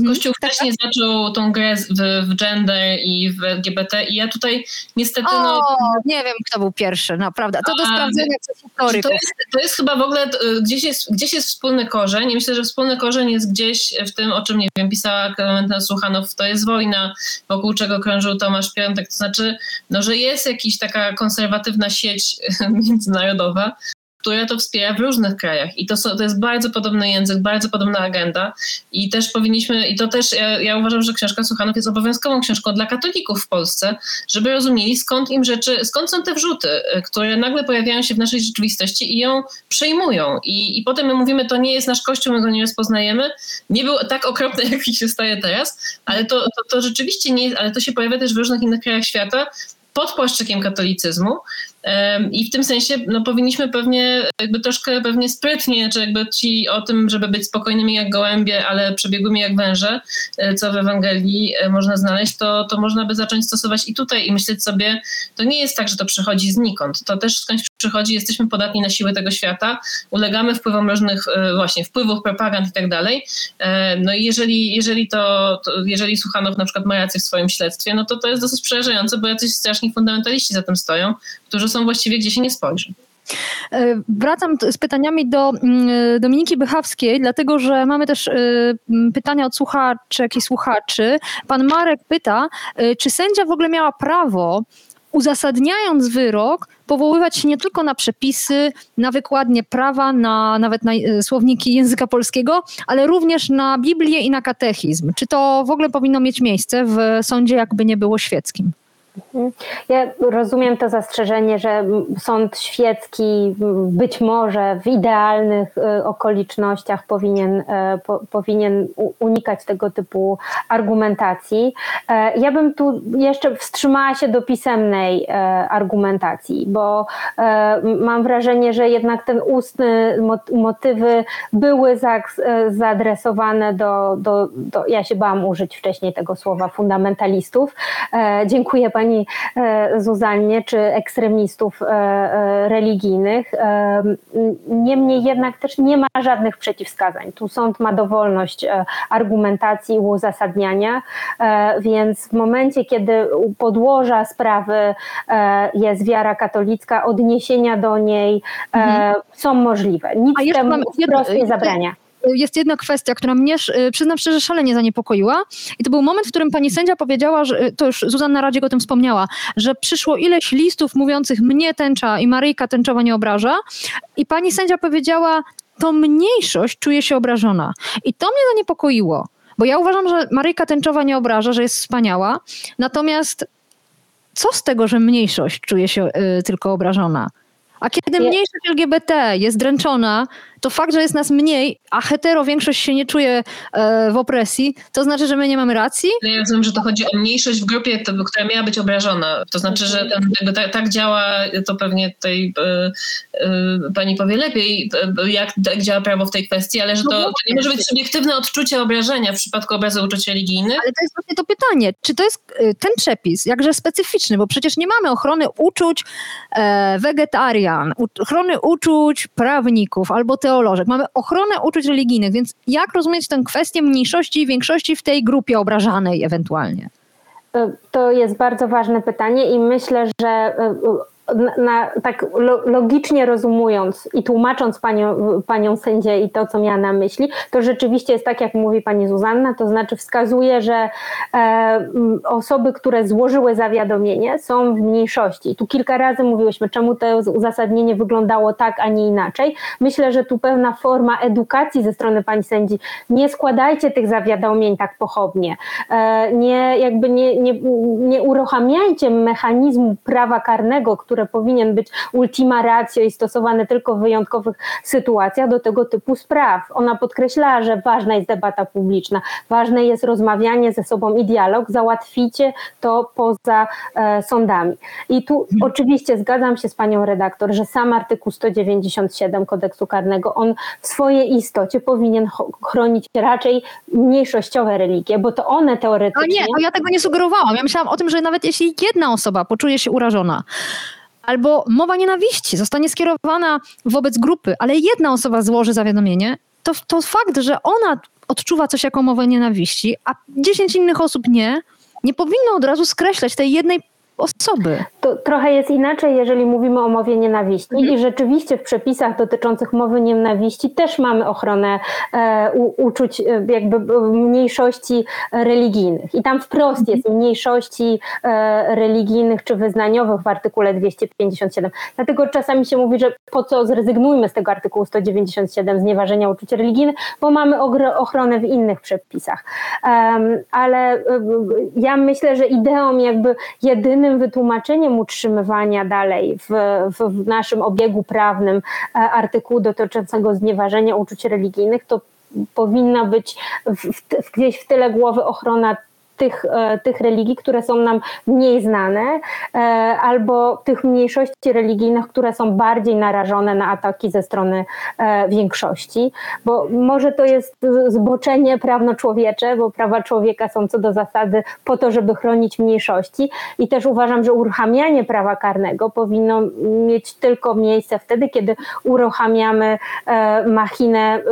Kościół Tak, wcześniej zaczął tą grę w, w gender i w LGBT i ja tutaj niestety... no, O, nie wiem, kto był pierwszy, naprawdę. To do sprawdzenia przez To historyków. jest, to jest chyba w ogóle, y, gdzieś jest, gdzieś jest wspólny korzeń i myślę, że wspólny korzeń jest gdzieś w tym, o czym, nie wiem, pisała Klementyna Słuchanow, to jest wojna, wokół czego krążył Tomasz Piątek, to znaczy, no, że jest jakaś taka konserwatywna sieć międzynarodowa, która to wspiera w różnych krajach. I to, są, to jest bardzo podobny język, bardzo podobna agenda. I też powinniśmy, i to też ja, ja uważam, że książka Suchanów jest obowiązkową książką dla katolików w Polsce, żeby rozumieli skąd im rzeczy, skąd są te wrzuty, które nagle pojawiają się w naszej rzeczywistości i ją przejmują. I, i potem my mówimy, to nie jest nasz kościół, my go nie rozpoznajemy. Nie był tak okropny, jak się staje teraz, ale to, to, to rzeczywiście nie jest, ale to się pojawia też w różnych innych krajach świata pod płaszczykiem katolicyzmu. I w tym sensie no, powinniśmy pewnie jakby troszkę pewnie sprytnie, czy jakby ci o tym, żeby być spokojnymi jak gołębie, ale przebiegłymi jak węże, e, co w Ewangelii e, można znaleźć, to, to można by zacząć stosować i tutaj i myśleć sobie, to nie jest tak, że to przychodzi znikąd. To też skądś przychodzi, jesteśmy podatni na siłę tego świata, ulegamy wpływom różnych e, właśnie wpływów, propagand i tak dalej. No i jeżeli, jeżeli to, to, jeżeli Suchanow na przykład ma rację w swoim śledztwie, no to to jest dosyć przerażające, bo jacyś straszni fundamentaliści za tym stoją, którzy są właściwie gdzie się nie spojrzy. E, wracam z pytaniami do mm, Dominiki Bychawskiej, dlatego że mamy też e, pytania od słuchaczek i słuchaczy. Pan Marek pyta, e, czy sędzia w ogóle miała prawo, uzasadniając wyrok, powoływać się nie tylko na przepisy, na wykładnie prawa, na nawet na słowniki języka polskiego, ale również na Biblię i na katechizm. Czy to w ogóle powinno mieć miejsce w sądzie, jakby nie było świeckim? Mhm. Ja rozumiem to zastrzeżenie, że sąd świecki być może w idealnych y, okolicznościach powinien, e, po, powinien unikać tego typu argumentacji. E, ja bym tu jeszcze wstrzymała się do pisemnej e, argumentacji, bo mam wrażenie, że jednak ten ustny motywy były zaadresowane do, do, do ja się bałam użyć wcześniej tego słowa fundamentalistów. Dziękuję Pani pani e, Zuzannie, czy ekstremistów e, e, religijnych. Niemniej jednak też nie ma żadnych przeciwwskazań. Tu sąd ma dowolność argumentacji i uzasadniania, więc w momencie, kiedy u podłoża sprawy jest wiara katolicka, odniesienia do niej mhm. są możliwe. Nic temu wprost nie zabrania jest jedna kwestia, która mnie, y, przyznam szczerze, szalenie zaniepokoiła. I to był moment, w którym pani sędzia powiedziała, że y, to już Zuzanna Radziek o tym wspomniała, że przyszło ileś listów mówiących mnie tęcza i Maryjka tęczowa nie obraża. I pani sędzia powiedziała, to mniejszość czuje się obrażona. I to mnie zaniepokoiło. Bo ja uważam, że Maryjka tęczowa nie obraża, że jest wspaniała. Natomiast co z tego, że mniejszość czuje się y, tylko obrażona? A kiedy mniejszość LGBT jest dręczona, to fakt, że jest nas mniej, a hetero większość się nie czuje e, w opresji, to znaczy, że my nie mamy racji? Ja rozumiem, że to chodzi o mniejszość w grupie, która miała być obrażona. To znaczy, że ten, tak, tak, działa, to pewnie tutaj e, e, pani powie lepiej, e, jak, jak, działa prawo w tej kwestii, ale że to, to, nie może być subiektywne odczucie obrażenia w przypadku obrazu uczuć religijnych. Ale to jest właśnie to pytanie, czy to jest ten przepis, jakże specyficzny, bo przecież nie mamy ochrony uczuć e, wegetarian, ochrony uczuć prawników albo te teolożek, mamy ochronę uczuć religijnych, więc jak rozumieć tę kwestię mniejszości i większości w tej grupie obrażanej ewentualnie? To jest bardzo ważne pytanie i myślę, że e, na, tak logicznie rozumując i tłumacząc panią, panią sędzię i to, co miała na myśli, to rzeczywiście jest tak, jak mówi pani Zuzanna, to znaczy wskazuje, że e, osoby, które złożyły zawiadomienie są w mniejszości. Tu kilka razy mówiłyśmy, czemu to uzasadnienie wyglądało tak, a nie inaczej. Myślę, że tu pewna forma edukacji ze strony pani sędzi. Nie składajcie tych zawiadomień tak pochopnie. E, nie, jakby nie, nie, nie uruchamiajcie mechanizmu prawa karnego, które które powinien być ultima ratio i stosowany tylko w wyjątkowych sytuacjach do tego typu spraw. Ona podkreślała, że ważna jest debata publiczna, ważne jest rozmawianie ze sobą i dialog, załatwicie to poza e, sądami. I tu hmm. oczywiście zgadzam się z panią redaktor, że sam artykuł 197 kodeksu karnego, on w swojej istocie powinien chronić raczej mniejszościowe religie, bo to one teoretycznie... A nie, to ja tego nie sugerowałam. Ja myślałam o tym, że nawet jeśli jedna osoba poczuje się urażona, albo mowa nienawiści zostanie skierowana wobec grupy, ale jedna osoba złoży zawiadomienie, to, to fakt, że ona odczuwa coś jako mowę nienawiści, a dziesięć innych osób nie, nie powinno od razu skreślać tej jednej osoby. To trochę jest inaczej, jeżeli mówimy o mowie nienawiści. Mhm. I rzeczywiście w przepisach dotyczących mowy nienawiści też mamy ochronę e, u, uczuć e, jakby mniejszości religijnych. I tam wprost jest mhm. mniejszości e, religijnych czy wyznaniowych w artykule 257. Dlatego czasami się mówi, że po co zrezygnujmy z tego artykułu 197 znieważenia uczuć religijnych, bo mamy ochronę w innych przepisach. Um, ale e, ja myślę, że ideą jakby jedynym wytłumaczeniem utrzymywania dalej w, w naszym obiegu prawnym e, artykułu dotyczącego znieważenia uczuć religijnych, to powinna być w, w, gdzieś w tyle głowy ochrona tych, e, tych religii, które są nam mniej znane, e, albo tych mniejszości religijnych, które są bardziej narażone na ataki ze strony e, większości, bo może to jest zboczenie prawno-człowiecze, bo prawa człowieka są co do zasady po to, żeby chronić mniejszości i też uważam, że uruchamianie prawa karnego powinno mieć tylko miejsce wtedy, kiedy uruchamiamy machinę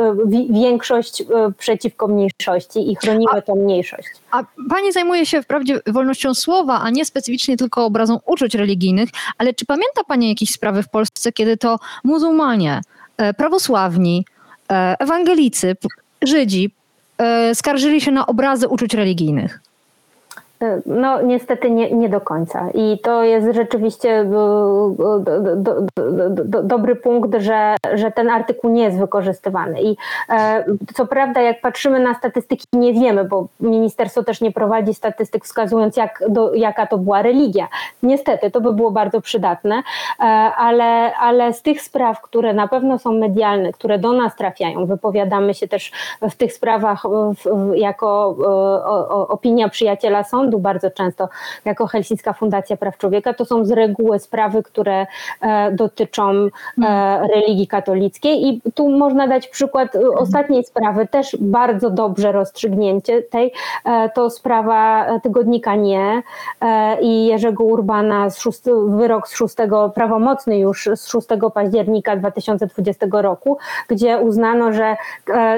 większość przeciwko mniejszości i chronimy tę mniejszość. A pani zajmuje się wprawdzie wolnością słowa, a nie specyficznie tylko obrazą uczuć religijnych, ale czy pamięta pani jakieś sprawy w Polsce, kiedy to muzułmanie, e, prawosławni, e, ewangelicy, Żydzi e, skarżyli się na obrazy uczuć religijnych? No, niestety nie, nie do końca. I to jest rzeczywiście do, do, do, dobry punkt, że, że ten artykuł nie jest wykorzystywany. I e, co prawda, jak patrzymy na statystyki, nie wiemy, bo ministerstwo też nie prowadzi statystyk wskazując, jak, jaka to była religia. Niestety, to by było bardzo przydatne, e, ale, ale z tych spraw, które na pewno są medialne, które do nas trafiają, wypowiadamy się też w tych sprawach w, w, jako e, o, opinia przyjaciela sądu, sądu bardzo często jako Helsińska Fundacja Praw Człowieka, to są z reguły sprawy, które e, dotyczą e, hmm. religii katolickiej. I tu można dać przykład e, ostatniej sprawy, też bardzo dobrze rozstrzygnięcie tej, to sprawa tygodnika Nie i Jerzego Urbana, z 6, wyrok z 6, prawomocny już z 6 października 2020 roku, gdzie uznano, że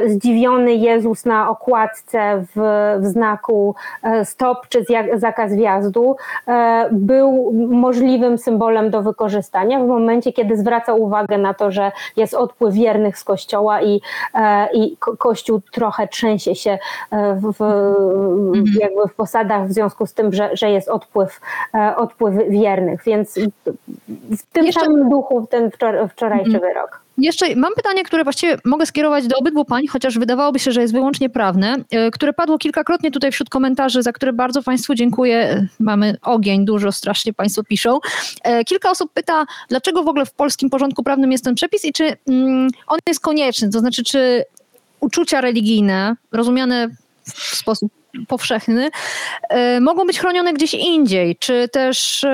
zdziwiony Jezus na okładce w, w znaku stop czy zakaz wjazdu e, był możliwym symbolem do wykorzystania w momencie, kiedy zwracał uwagę na to, że jest odpływ wiernych z kościoła i, e, i kościół trochę trzęsie się e, w, mhm. jakby w posadach w związku z tym, że, że jest odpływ, odpływ wiernych. Więc w tym Jeszcze... samym duchu ten wczorajszy mhm. wyrok. Jeszcze mam pytanie, które właściwie mogę skierować do obydwu pań, chociaż wydawałoby się, że jest wyłącznie prawne, e, które padło kilkakrotnie tutaj wśród komentarzy, za które bardzo Państwu dziękuję. Mamy ogień, dużo strasznie Państwo piszą. E, kilka osób pyta, dlaczego w ogóle w polskim porządku prawnym jest ten przepis i czy mm, on jest konieczny, to znaczy, czy uczucia religijne, rozumiane w sposób powszechny, e, mogą być chronione gdzieś indziej, czy też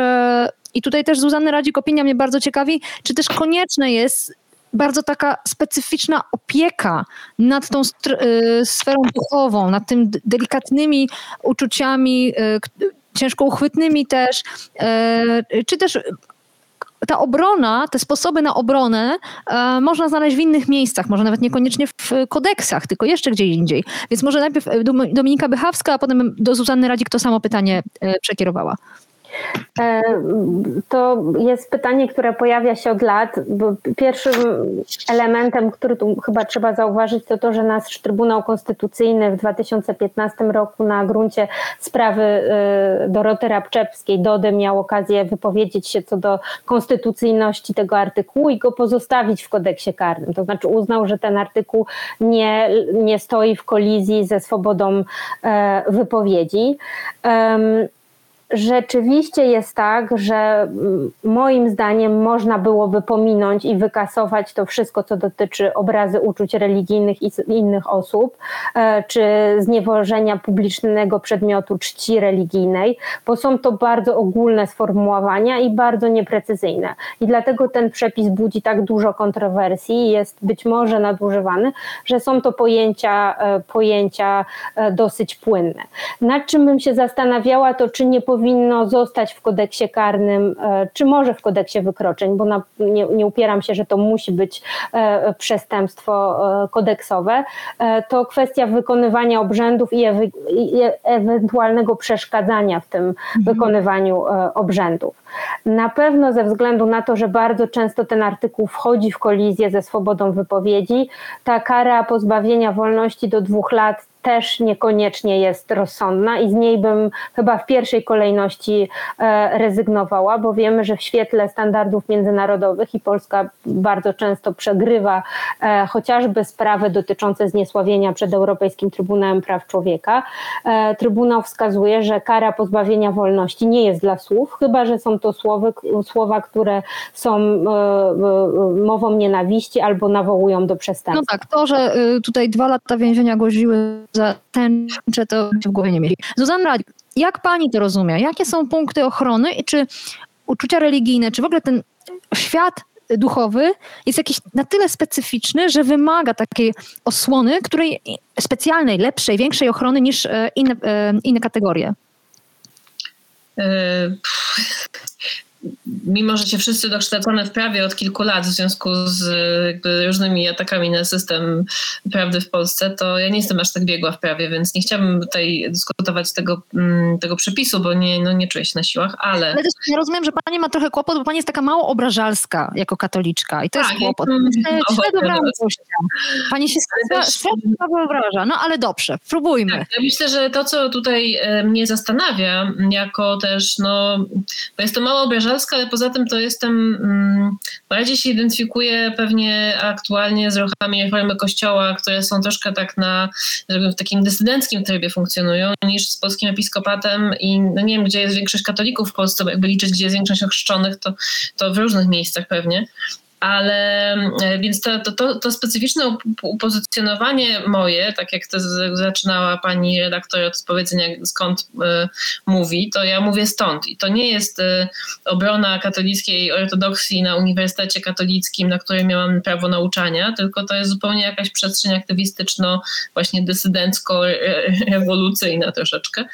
i tutaj też Zuzanny Radzik opinia mnie bardzo ciekawi, czy też konieczne jest bardzo taka specyficzna opieka nad tą y, sferą duchową, nad tym delikatnymi uczuciami, y, ciężko uchwytnymi też, y, czy też ta obrona, te sposoby na obronę można znaleźć w innych miejscach, może nawet niekoniecznie w kodeksach, tylko jeszcze gdzie indziej. Więc może najpierw Dominika Bychawska, a potem do Zuzanny Radzik to samo pytanie przekierowała. E, to jest pytanie, które pojawia się od lat. Pierwszym elementem, który tu chyba trzeba zauważyć, to to, że nasz Trybunał Konstytucyjny w 2015 roku na gruncie sprawy e, Doroty Rabczewskiej, Dody, miał okazję wypowiedzieć się co do konstytucyjności tego artykułu i go pozostawić w kodeksie karnym. To znaczy uznał, że ten artykuł nie, nie stoi w kolizji ze swobodą e, wypowiedzi rzeczywiście jest tak, że mm, moim zdaniem można byłoby pominąć i wykasować to wszystko, co dotyczy obrazy uczuć religijnych i innych osób, e, czy zniewożenia publicznego przedmiotu czci religijnej, bo są to bardzo ogólne sformułowania i bardzo nieprecyzyjne. I dlatego ten przepis budzi tak dużo kontrowersji i jest być może nadużywany, że są to pojęcia, e, pojęcia e, dosyć płynne. Nad czym bym się zastanawiała, to czy nie powinno powinno zostać w kodeksie karnym, czy może w kodeksie wykroczeń, bo na, nie, nie upieram się, że to musi być przestępstwo kodeksowe, to kwestia wykonywania obrzędów i, i ewentualnego przeszkadzania w tym mhm. wykonywaniu obrzędów. Na pewno ze względu na to, że bardzo często ten artykuł wchodzi w kolizję ze swobodą wypowiedzi, ta kara pozbawienia wolności do dwóch lat też niekoniecznie jest rozsądna i z niej bym chyba w pierwszej kolejności e, rezygnowała, bo wiemy, że w świetle standardów międzynarodowych i Polska bardzo często przegrywa e, chociażby sprawy dotyczące zniesławienia przed Europejskim Trybunałem Praw Człowieka. E, Trybunał wskazuje, że kara pozbawienia wolności nie jest dla słów, chyba że są to słowy, słowa, które są mową nienawiści albo nawołują do przestępstwa. No tak, to, że y, tutaj dwa lata więzienia groziły za tęczę, to w głowie nie mieli. Zuzanna, jak pani to rozumie? Jakie są punkty ochrony i czy uczucia religijne, czy w ogóle ten świat duchowy jest jakiś na tyle specyficzny, że wymaga takiej osłony, której specjalnej, lepszej, większej ochrony niż e, inne, e, inne kategorie? E, mimo że się wszyscy dokształcone w prawie od kilku lat w związku z różnymi atakami na system prawdy w Polsce, to ja nie jestem aż tak biegła w prawie, więc nie chciałabym tutaj dyskutować tego, mm, tego przepisu, bo nie, no nie czuję się na siłach, ale... Ale też ja rozumiem, że pani ma trochę kłopot, bo pani jest taka mało obrażalska jako katoliczka i to tak, jest kłopot. Pani się strasznie obraża, no ale dobrze, próbujmy. Tak, ja myślę, że to, co tutaj e, mnie zastanawia, jako też, no, bo jestem mało obrażalska, ale poza tym to jestem, mm, bardziej się identyfikuję pewnie aktualnie z ruchami reformy kościoła, które są troszkę tak na, w takim dysydenckim trybie funkcjonują, niż z polskim episkopatem i no nie wiem, gdzie jest większość katolików w Polsce, bo jakby liczyć, gdzie jest większość ochrzczonych, to, to w różnych miejscach pewnie ale e, więc to, to, to, specyficzne upozycjonowanie moje, tak jak to zaczynała pani redaktor od powiedzenia skąd y, mówi, to ja mówię stąd. I to nie jest y, obrona katolickiej ortodoksji na Uniwersytecie Katolickim, na której miałam prawo nauczania, tylko to jest zupełnie jakaś przestrzeń aktywistyczno, właśnie dysydencko-rewolucyjna troszeczkę.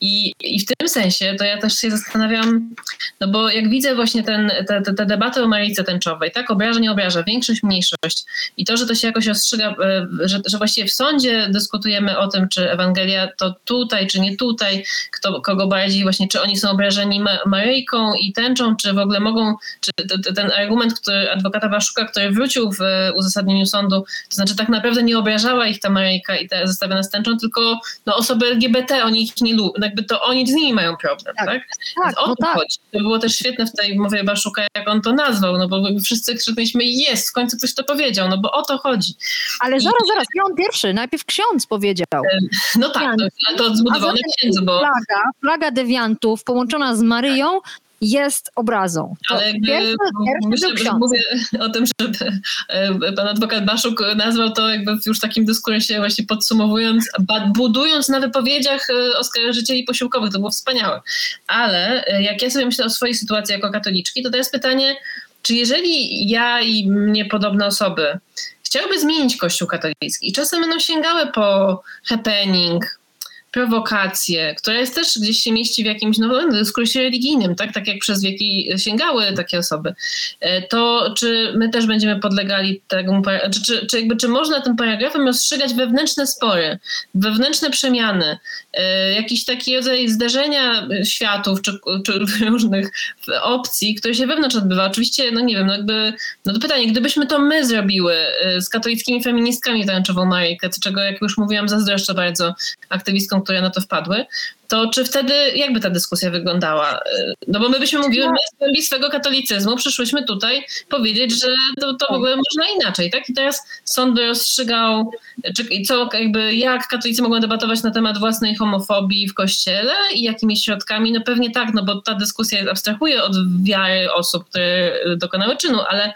I, I w tym sensie to ja też się zastanawiam, no bo jak widzę właśnie ten, te, te, te o Maryjce Tęczowej, tak, obraża, nie obraża, większość, mniejszość. I to, że to się jakoś ostrzyga, e, że, że właściwie w sądzie dyskutujemy o tym, czy Ewangelia to tutaj, czy nie tutaj, kto, kogo bardziej właśnie, czy oni są obrażeni Maryjką i tęczą, czy w ogóle mogą, czy ten argument, który adwokata Waszuka, który wrócił w uzasadnieniu sądu, to znaczy tak naprawdę nie obrażała ich ta Maryjka i ta zestawiona z tęczą, tylko no, osoby LGBT, oni ich nie lubią, jakby to oni z nimi mają problem, tak? tak? tak o to tak. chodzi. To było też świetne w tej mowie Baszuka, jak on to nazwał, no bo wszyscy krzyknęliśmy jest, w końcu ktoś to powiedział, no bo o to chodzi. Ale zaraz, I... zaraz, nie on pierwszy, najpierw ksiądz powiedział. No tak, to, to zbudowane księdzu, bo... Flaga, flaga dewiantów połączona z Maryją jest obrazą. To Ale jakby, pierwszy, pierwszy myślę, mówię o tym, żeby e, pan adwokat Baszuk nazwał to jakby już takim dyskursie właśnie podsumowując, budując na wypowiedziach e, oskarżycieli posiłkowych, to było wspaniałe. Ale e, jak ja sobie myślę o swojej sytuacji jako katoliczki, to to jest pytanie, czy jeżeli ja i mnie podobne osoby chciałyby zmienić Kościół katolicki? I czasem będą sięgały po happening, prowokację, która jest też gdzieś się mieści w jakimś nowym dyskursie religijnym, tak, tak jak przez wieki sięgały takie osoby, e, to czy my też będziemy podlegali temu, czy, czy, czy, jakby, czy można tym paragrafem rozstrzygać wewnętrzne spory, wewnętrzne przemiany, e, jakiś taki rodzaj zderzenia światów, czy, czy różnych opcji, które się wewnątrz odbywa. Oczywiście, no nie wiem, no jakby, no to pytanie, gdybyśmy to my zrobiły e, z katolickimi feministkami tęczową Maryjkę, czego, jak już mówiłam, zazdroszczę bardzo aktywistkom, które na to wpadły, to czy wtedy jakby ta dyskusja wyglądała? No bo my byśmy mówili, my z głębi swego katolicyzmu przyszłyśmy tutaj powiedzieć, że to, to w ogóle można inaczej, tak? I teraz sąd by rozstrzygał, czy, co, jakby, jak katolicy mogą debatować na temat własnej homofobii w kościele i jakimi środkami? No pewnie tak, no bo ta dyskusja abstrahuje od wiary osób, które dokonały czynu, ale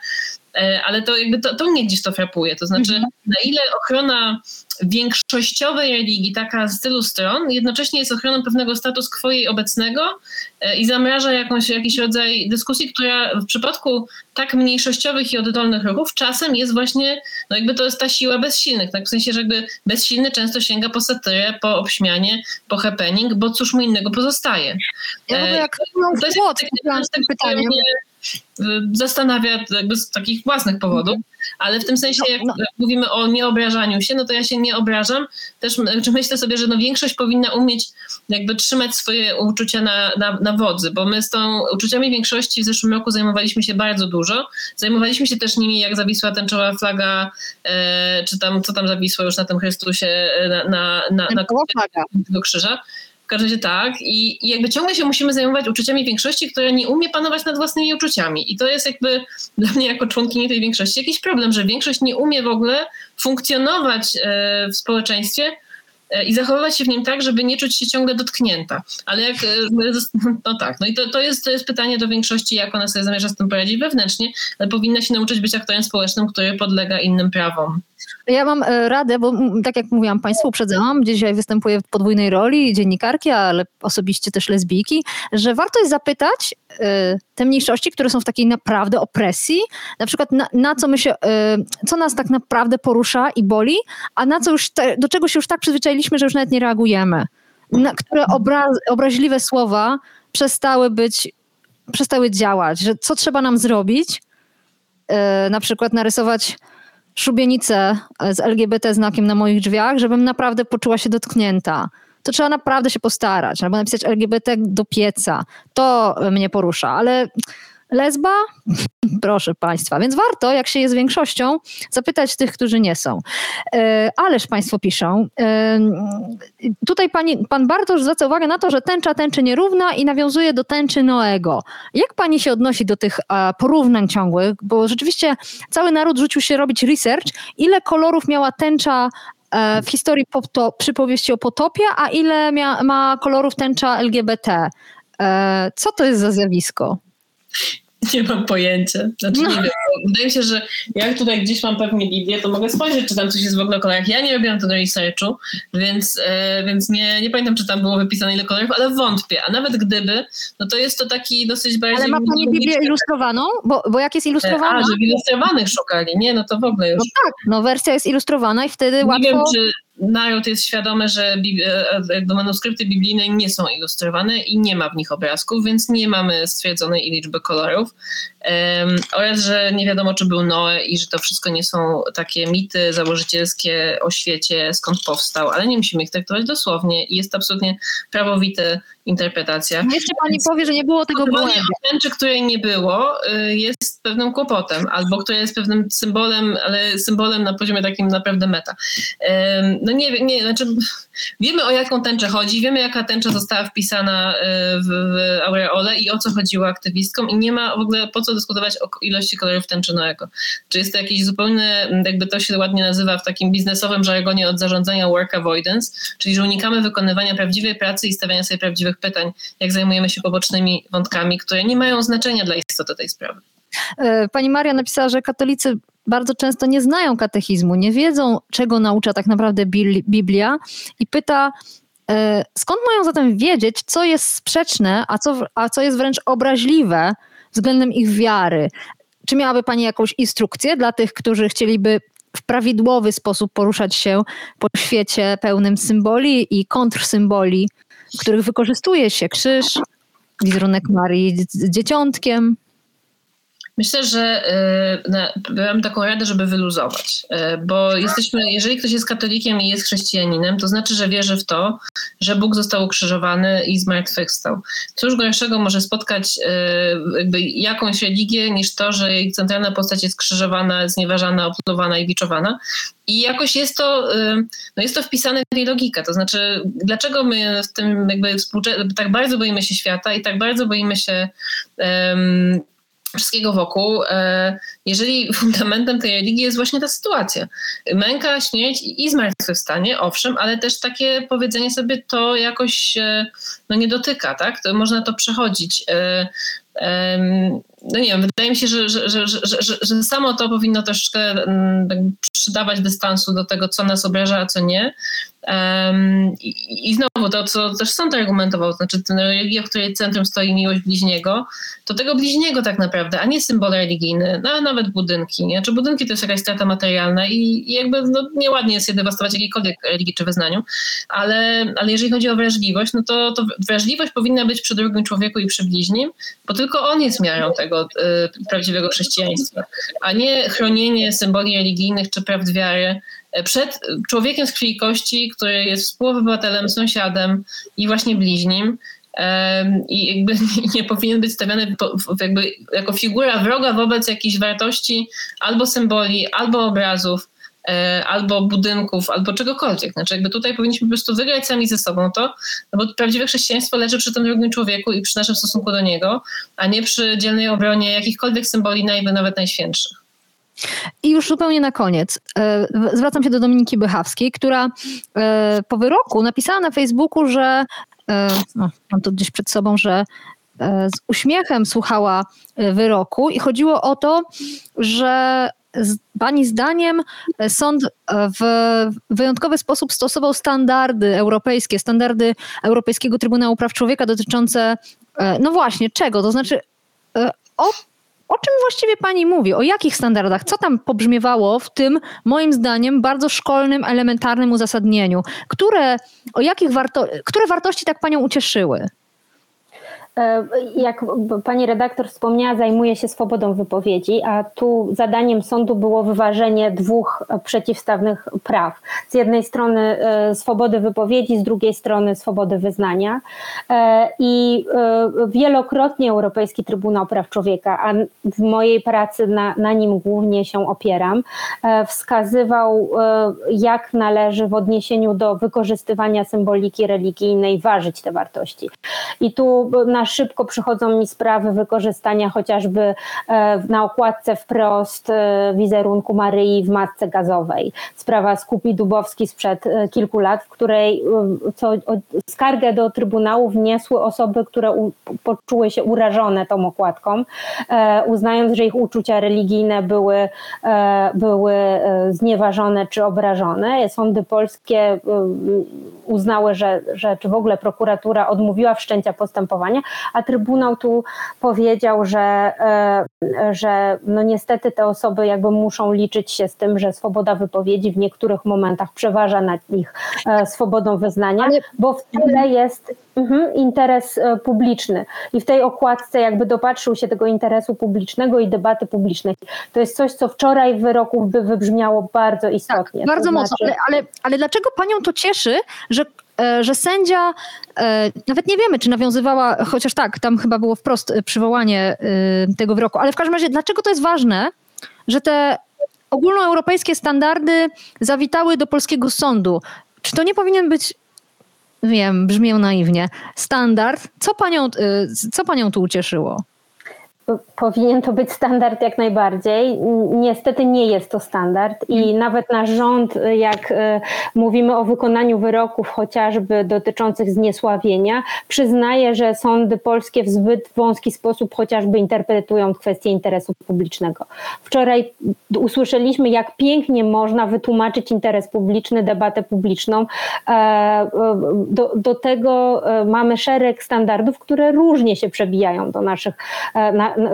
ale to jakby to, to mnie gdzieś to frapuje. To znaczy, mhm. na ile ochrona większościowej religii, taka z tylu stron, jednocześnie jest ochroną pewnego status quo jej obecnego e, i zamraża jakąś, jakiś rodzaj dyskusji, która w przypadku tak mniejszościowych i oddolnych ruchów czasem jest właśnie, no jakby to jest ta siła bezsilnych, tak? w sensie, że jakby bezsilny często sięga po satyrę, po obśmianie, po happening, bo cóż mu innego pozostaje. Ja w ogóle jak to jest, jest, tym pytaniem zastanawia jakby z takich własnych powodów, ale w tym sensie jak no, no. mówimy o nieobrażaniu się, no to ja się nie obrażam. Też myślę sobie, że no większość powinna umieć jakby trzymać swoje uczucia na, na, na wodzy, bo my z tą uczuciami większości w zeszłym roku zajmowaliśmy się bardzo dużo. Zajmowaliśmy się też nimi, jak zawisła tęczowa flaga, e, czy tam, co tam zawisło już na tym Chrystusie, e, na, na, na, na, na krzyża. W każdym razie tak. I, I, jakby ciągle się musimy zajmować uczuciami większości, która nie umie panować nad własnymi uczuciami. I to jest jakby dla mnie jako członkini tej większości jakiś problem, że większość nie umie w ogóle funkcjonować e, w społeczeństwie e, i zachowywać się w nim tak, żeby nie czuć się ciągle dotknięta. Ale jak, e, no tak, no i to, to, jest, to jest pytanie do większości, jak ona sobie zamierza z tym poradzić wewnętrznie, ale powinna się nauczyć być aktorem społecznym, który podlega innym prawom. Ja mam e, radę, bo tak jak mówiłam Państwu, uprzedzałam, dzisiaj występuję w podwójnej roli dziennikarki, ale osobiście też lesbijki, że warto jest zapytać e, te mniejszości, które są w takiej naprawdę opresji, na przykład na, na co my się, e, co nas tak naprawdę porusza i boli, a na co już, te, do czego się już tak przyzwyczailiśmy, że już nawet nie reagujemy. Na które obraz, obraźliwe słowa przestały być, przestały działać, że co trzeba nam zrobić, na przykład narysować szubienicę z LGBT znakiem na moich drzwiach, żebym naprawdę poczuła się dotknięta. To trzeba naprawdę się postarać, albo napisać LGBT do pieca. To mnie porusza, ale lesba? Proszę Państwa. Więc warto, jak się jest większością, zapytać tych, którzy nie są. E, ależ Państwo piszą. E, tutaj pani, Pan Bartosz zwraca uwagę na to, że tęcza tęczy nierówna i nawiązuje do tęczy Noego. Jak Pani się odnosi do tych porównań ciągłych? Bo rzeczywiście cały naród rzucił się robić research, ile kolorów miała tęcza e, w historii to, przypowieści o potopie, a ile ma kolorów tęcza LGBT. Co to jest za zjawisko? Nie mam pojęcia. Znaczy nie wiem. Wydaje mi się, że jak tutaj gdzieś mam pewnie Biblię, to mogę spojrzeć, czy tam coś jest w ogóle o kolorach. Ja nie robiłam tego researchu, więc, e, więc nie, nie pamiętam, czy tam było wypisane ile kolorów, ale wątpię. A nawet gdyby, no to jest to taki dosyć bardziej... Ale ma Pani Biblię ilustrowaną? Bo, bo jak jest ilustrowana... A, że ilustrowanych szukali. Nie, no to w ogóle już... No tak, no wersja jest ilustrowana i wtedy nie łatwo... Nie wiem, czy naród jest świadomy, że e, jakby manuskrypty biblijne nie są ilustrowane i nie ma w nich obrazków, więc nie mamy stwierdzonej liczby kolorów. Um, oraz, że nie wiadomo, czy był Noe i że to wszystko nie są takie mity założycielskie o świecie, skąd powstał, ale nie musimy ich traktować dosłownie i jest to absolutnie prawowite interpretacja. No jeszcze pani powie, że nie było tego błędu. Tęczy, której nie było, y, jest pewnym kłopotem, albo która jest pewnym symbolem, ale symbolem na poziomie takim naprawdę meta. No nie, nie znaczy wiemy o jaką tęczę chodzi, wiemy jaka tęcza została wpisana y, w, w aureole i o co chodziło aktywistkom i nie ma w ogóle po co dyskutować o ilości kolorów tęczy Noego. Czy jest to jakiś zupełny, jakby to się ładnie nazywa w takim biznesowym żargonie od zarządzania work avoidance, czyli że unikamy wykonywania prawdziwej pracy i stawiania sobie prawdziwych pytań, jak zajmujemy się pobocznymi wątkami, które nie mają znaczenia dla istoty tej sprawy. E, pani Maria napisała, że katolicy bardzo często nie znają katechizmu, nie wiedzą, czego naucza tak naprawdę Biblia i pyta, e, skąd mają zatem wiedzieć, co jest sprzeczne, a co, a co jest wręcz obraźliwe względem ich wiary? Czy miałaby Pani jakąś instrukcję dla tych, którzy chcieliby w prawidłowy sposób poruszać się po świecie pełnym symboli i kontrsymboli, których wykorzystuje się krzyż, wizerunek Marii z dzieciątkiem? Myślę, że dałem taką radę, żeby wyluzować, y, bo jesteśmy, jeżeli ktoś jest katolikiem i jest chrześcijaninem, to znaczy, że wierzy w to, że Bóg został ukrzyżowany i zmartwychwstał. Cóż gorszego może spotkać y, jakby jakąś religię niż to, że jej centralna postać jest krzyżowana, znieważana, opluwana i biczowana. I jakoś jest to, no jest to wpisane w jej logikę. To znaczy, dlaczego my w tym jakby tak bardzo boimy się świata i tak bardzo boimy się um, wszystkiego wokół, e, jeżeli fundamentem tej religii jest właśnie ta sytuacja. Męka, śmierć i zmartwychwstanie, owszem, ale też takie powiedzenie sobie to jakoś no, nie dotyka, tak? To można to przechodzić. No nie wiem, wydaje mi się, że, że, że, że, że, samo to powinno troszeczkę przydawać dystansu do tego, co nas obraża, a co nie. Um, i, I znowu to, co też sąd argumentował, to znaczy ten religia, w której centrum stoi miłość bliźniego, to tego bliźniego tak naprawdę, a nie symbol religijny, no, a nawet budynki. Nie? Czy budynki to jest jakaś strata materialna i, i jakby no, nieładnie jest je dewastować jakiejkolwiek religii czy wyznaniu, ale, ale jeżeli chodzi o wrażliwość, no to, to wrażliwość powinna być przy drugim człowieku i przy bliźnim, bo tylko on jest miarą tego y, prawdziwego chrześcijaństwa, a nie chronienie symboli religijnych czy prawd wiary przed człowiekiem z krwi i kości, który jest współobywatelem, sąsiadem i właśnie bliźnim. I jakby nie powinien być stawiany jakby jako figura wroga wobec jakichś wartości albo symboli, albo obrazów, e, albo budynków, albo czegokolwiek. Znaczy jakby tutaj powinniśmy po prostu wygrać sami ze sobą to, no bo prawdziwe chrześcijaństwo leży przy tym drugim człowieku i przy naszym stosunku do niego, a nie przy dzielnej obronie jakichkolwiek symboli, nawet najświętszych. I już zupełnie na koniec e, zwracam się do Dominiki Bychawskiej, która e, po wyroku napisała na Facebooku, że e, no, mam to gdzieś przed sobą, że z uśmiechem słuchała wyroku i chodziło o to, że Pani zdaniem sąd w wyjątkowy sposób stosował standardy europejskie, standardy Europejskiego Trybunału Praw Człowieka dotyczące, no właśnie, czego? To znaczy o o czym właściwie pani mówi? O jakich standardach? Co tam pobrzmiewało w tym, moim zdaniem, bardzo szkolnym, elementarnym uzasadnieniu? Które, o jakich warto, które wartości tak panią ucieszyły? E, jak pani redaktor wspomniała, zajmuje się swobodą wypowiedzi, a tu zadaniem sądu było wyważenie dwóch przeciwstawnych praw. Z jednej strony e, swobody wypowiedzi, z drugiej strony swobody wyznania. E, I wielokrotnie Europejski Trybunał Praw Człowieka, a w mojej pracy na, na nim głównie się opieram, wskazywał, jak należy w odniesieniu do wykorzystywania symboliki religijnej ważyć te wartości. I tu nasz szybko przychodzą mi sprawy wykorzystania chociażby e, na okładce wprost e, wizerunku Maryi w matce gazowej. Sprawa Skupi Dubowski sprzed e, kilku lat, w której co, skargę do Trybunału wniosły osoby, które u, poczuły się urażone tą okładką, uznając, że ich uczucia religijne były, były znieważone czy obrażone. Sądy polskie uznały, że, że czy w ogóle prokuratura odmówiła wszczęcia postępowania, a Trybunał tu powiedział, że, e, że no niestety te osoby jakby muszą liczyć się z tym, że swoboda wypowiedzi w niektórych momentach przeważa nad ich e, swobodą wyznania, bo w tyle jest mhm, interes e, publiczny i w tej okładce jakby dopatrzył się tego interesu publicznego i debaty publicznej. To jest coś, co wczoraj w wyroku by wybrzmiało bardzo istotnie. Tak, bardzo znaczy... mocno, ale, ale, ale dlaczego panią to cieszy, że że sędzia, e, nawet nie wiemy, czy nawiązywała, chociaż tak, tam chyba było wprost e, przywołanie tego wyroku, ale w każdym razie, dlaczego to jest ważne, że te ogólnoeuropejskie standardy zawitały do polskiego sądu? Czy to nie powinien być, wiem, brzmię naiwnie, standard? Co panią, co panią tu ucieszyło? Powinien to być standard jak najbardziej. Niestety nie jest to standard i hmm. nawet nasz rząd, jak e, mówimy o wykonaniu wyroków chociażby dotyczących zniesławienia, przyznaje, że sądy polskie w zbyt wąski sposób chociażby interpretują kwestię interesu publicznego. Wczoraj usłyszeliśmy, jak pięknie można wytłumaczyć interes publiczny, debatę publiczną. E, e, do, do tego mamy szereg standardów, które różnie się przebijają do naszych,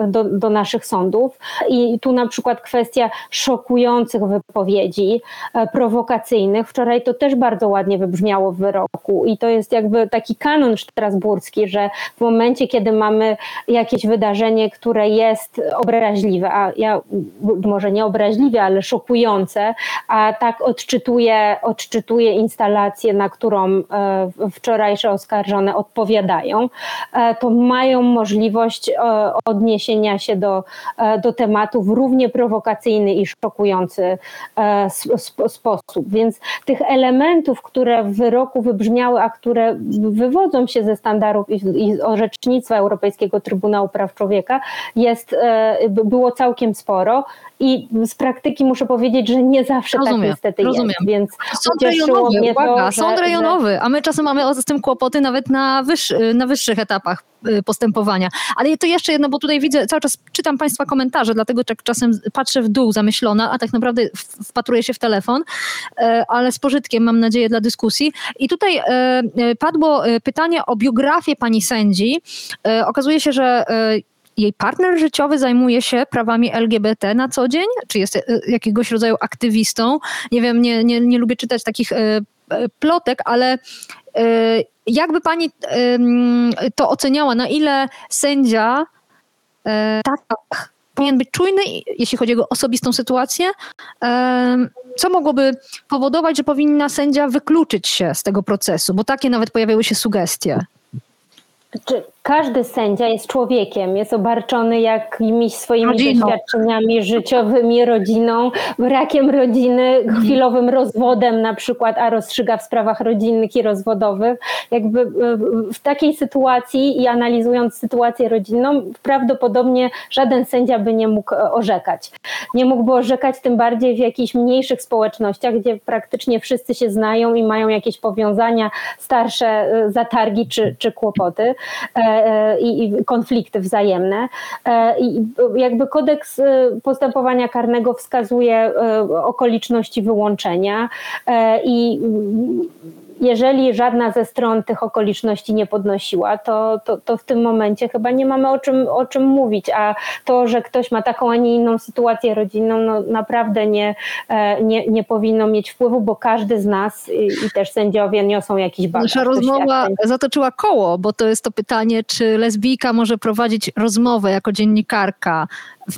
do, do naszych sądów. I tu na przykład kwestia szokujących wypowiedzi, e, prowokacyjnych. Wczoraj to też bardzo ładnie wybrzmiało w wyroku i to jest jakby taki kanon strasburski, że w momencie, kiedy mamy jakieś wydarzenie, które jest obraźliwe, a ja może nie obraźliwe, ale szokujące, a tak odczytuję, odczytuję instalację, na którą e, wczorajsze oskarżone odpowiadają, e, to mają możliwość odniesienia się do, e, do tematów w równie prowokacyjny i szokujący e, sposób. Więc tych elementów, które w wyroku wybrzmiały, a które wywodzą się ze standardów i, i orzecznictwa Europejskiego Trybunału Praw Człowieka, jest, e, było całkiem sporo. I z praktyki muszę powiedzieć, że nie zawsze tak rozumiem, tak niestety rozumiem. jest. Więc sąd rejonowy, uwaga, to, że, sąd rejonowy, a my czasem mamy z tym kłopoty nawet na, wyższy, na wyższych etapach y, postępowania. Ale to jeszcze jedno, bo tutaj widzę, cały czas czytam Państwa komentarze, dlatego tak czasem patrzę w dół zamyślona, a tak naprawdę wpatruję się w telefon, e, ale z pożytkiem mam nadzieję dla dyskusji. I tutaj e, e, padło pytanie o biografię pani sędzi. Okazuje się, że jej partner życiowy zajmuje się prawami LGBT na co dzień? Czy jest jakiegoś rodzaju aktywistą? Nie wiem, nie, nie, nie lubię czytać takich plotek, ale jakby pani to oceniała, na ile sędzia tak powinien być czujny, jeśli chodzi o jego osobistą sytuację? Co mogłoby powodować, że powinna sędzia wykluczyć się z tego procesu? Bo takie nawet pojawiały się sugestie. Czy każdy sędzia jest człowiekiem, jest obarczony jakimiś swoimi rodziną. doświadczeniami życiowymi, rodziną, brakiem rodziny, mhm. chwilowym rozwodem na przykład, a rozstrzyga w sprawach rodzinnych i rozwodowych. Jakby e, w takiej sytuacji i analizując sytuację rodzinną, prawdopodobnie żaden sędzia by nie mógł e, orzekać. Nie mógłby orzekać tym bardziej w jakichś mniejszych społecznościach, gdzie praktycznie wszyscy się znają i mają jakieś powiązania, starsze e, zatargi czy, czy kłopoty. E, i konflikty wzajemne. E, I jakby kodeks e, postępowania karnego wskazuje okoliczności wyłączenia i jeżeli żadna ze stron tych okoliczności nie podnosiła, to, to, to, w tym momencie chyba nie mamy o czym, o czym mówić, a to, że ktoś ma taką, a nie inną sytuację rodzinną, no naprawdę nie, e, nie, nie powinno mieć wpływu, bo każdy z nas i, i też sędziowie niosą jakiś bagaż. Nasza rozmowa zatoczyła koło, bo to jest to pytanie, czy lesbijka może prowadzić rozmowę jako dziennikarka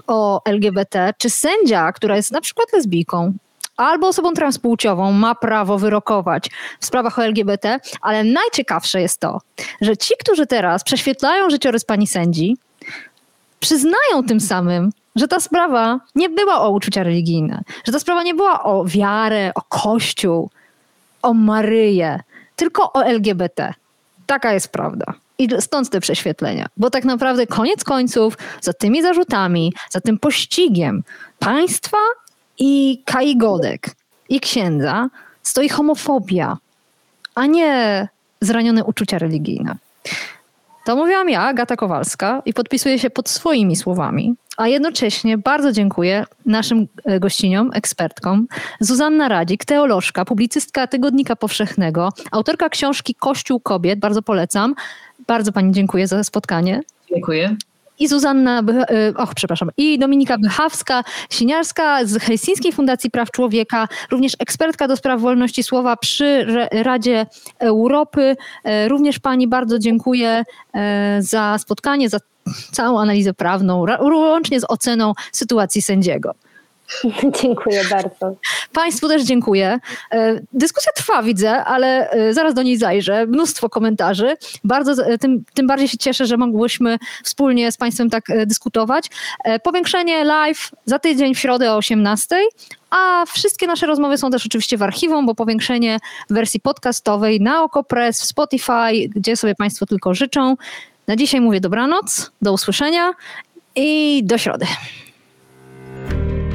o LGBT, czy sędzia, która jest na przykład lesbijką, albo osobą transpłciową ma prawo wyrokować w sprawach o LGBT, ale najciekawsze jest to, że ci, którzy teraz prześwietlają życiorys pani sędzi, przyznają tym samym, że ta sprawa nie była o uczucia religijne, że ta sprawa nie była o wiarę, o Kościół, o Maryję, tylko o LGBT. Taka jest prawda. I stąd te prześwietlenia. Bo tak naprawdę koniec końców za tymi zarzutami, za tym pościgiem państwa i Kai Godek i księdza stoi homofobia, a nie zranione uczucia religijne. To mówiłam ja, Gata Kowalska, i podpisuję się pod swoimi słowami, a jednocześnie bardzo dziękuję naszym e, gościniom, ekspertkom. Zuzanna Radzik, teolożka, publicystka Tygodnika Powszechnego, autorka książki Kościół Kobiet, bardzo polecam. Bardzo Pani dziękuję za spotkanie. Dziękuję i Zuzanna, y, och, przepraszam, i Dominika Bychawska, siniarska z Helsińskiej Fundacji Praw Człowieka, również ekspertka do spraw wolności słowa przy Radzie Europy. E, również Pani bardzo dziękuję e, za spotkanie, za całą analizę prawną, łącznie z oceną sytuacji sędziego. Dziękuję bardzo. Państwu też dziękuję. E, dyskusja trwa, widzę, ale e, zaraz do niej zajrzę. Mnóstwo komentarzy. Bardzo, e, tym, tym bardziej się cieszę, że mogłyśmy wspólnie z Państwem tak dyskutować. Powiększenie live za tydzień w środę o 18. A wszystkie nasze rozmowy są też oczywiście w archiwum, bo powiększenie w wersji podcastowej na OkoPress, w Spotify, gdzie sobie Państwo tylko życzą. Na dzisiaj mówię dobranoc, do usłyszenia i do środy.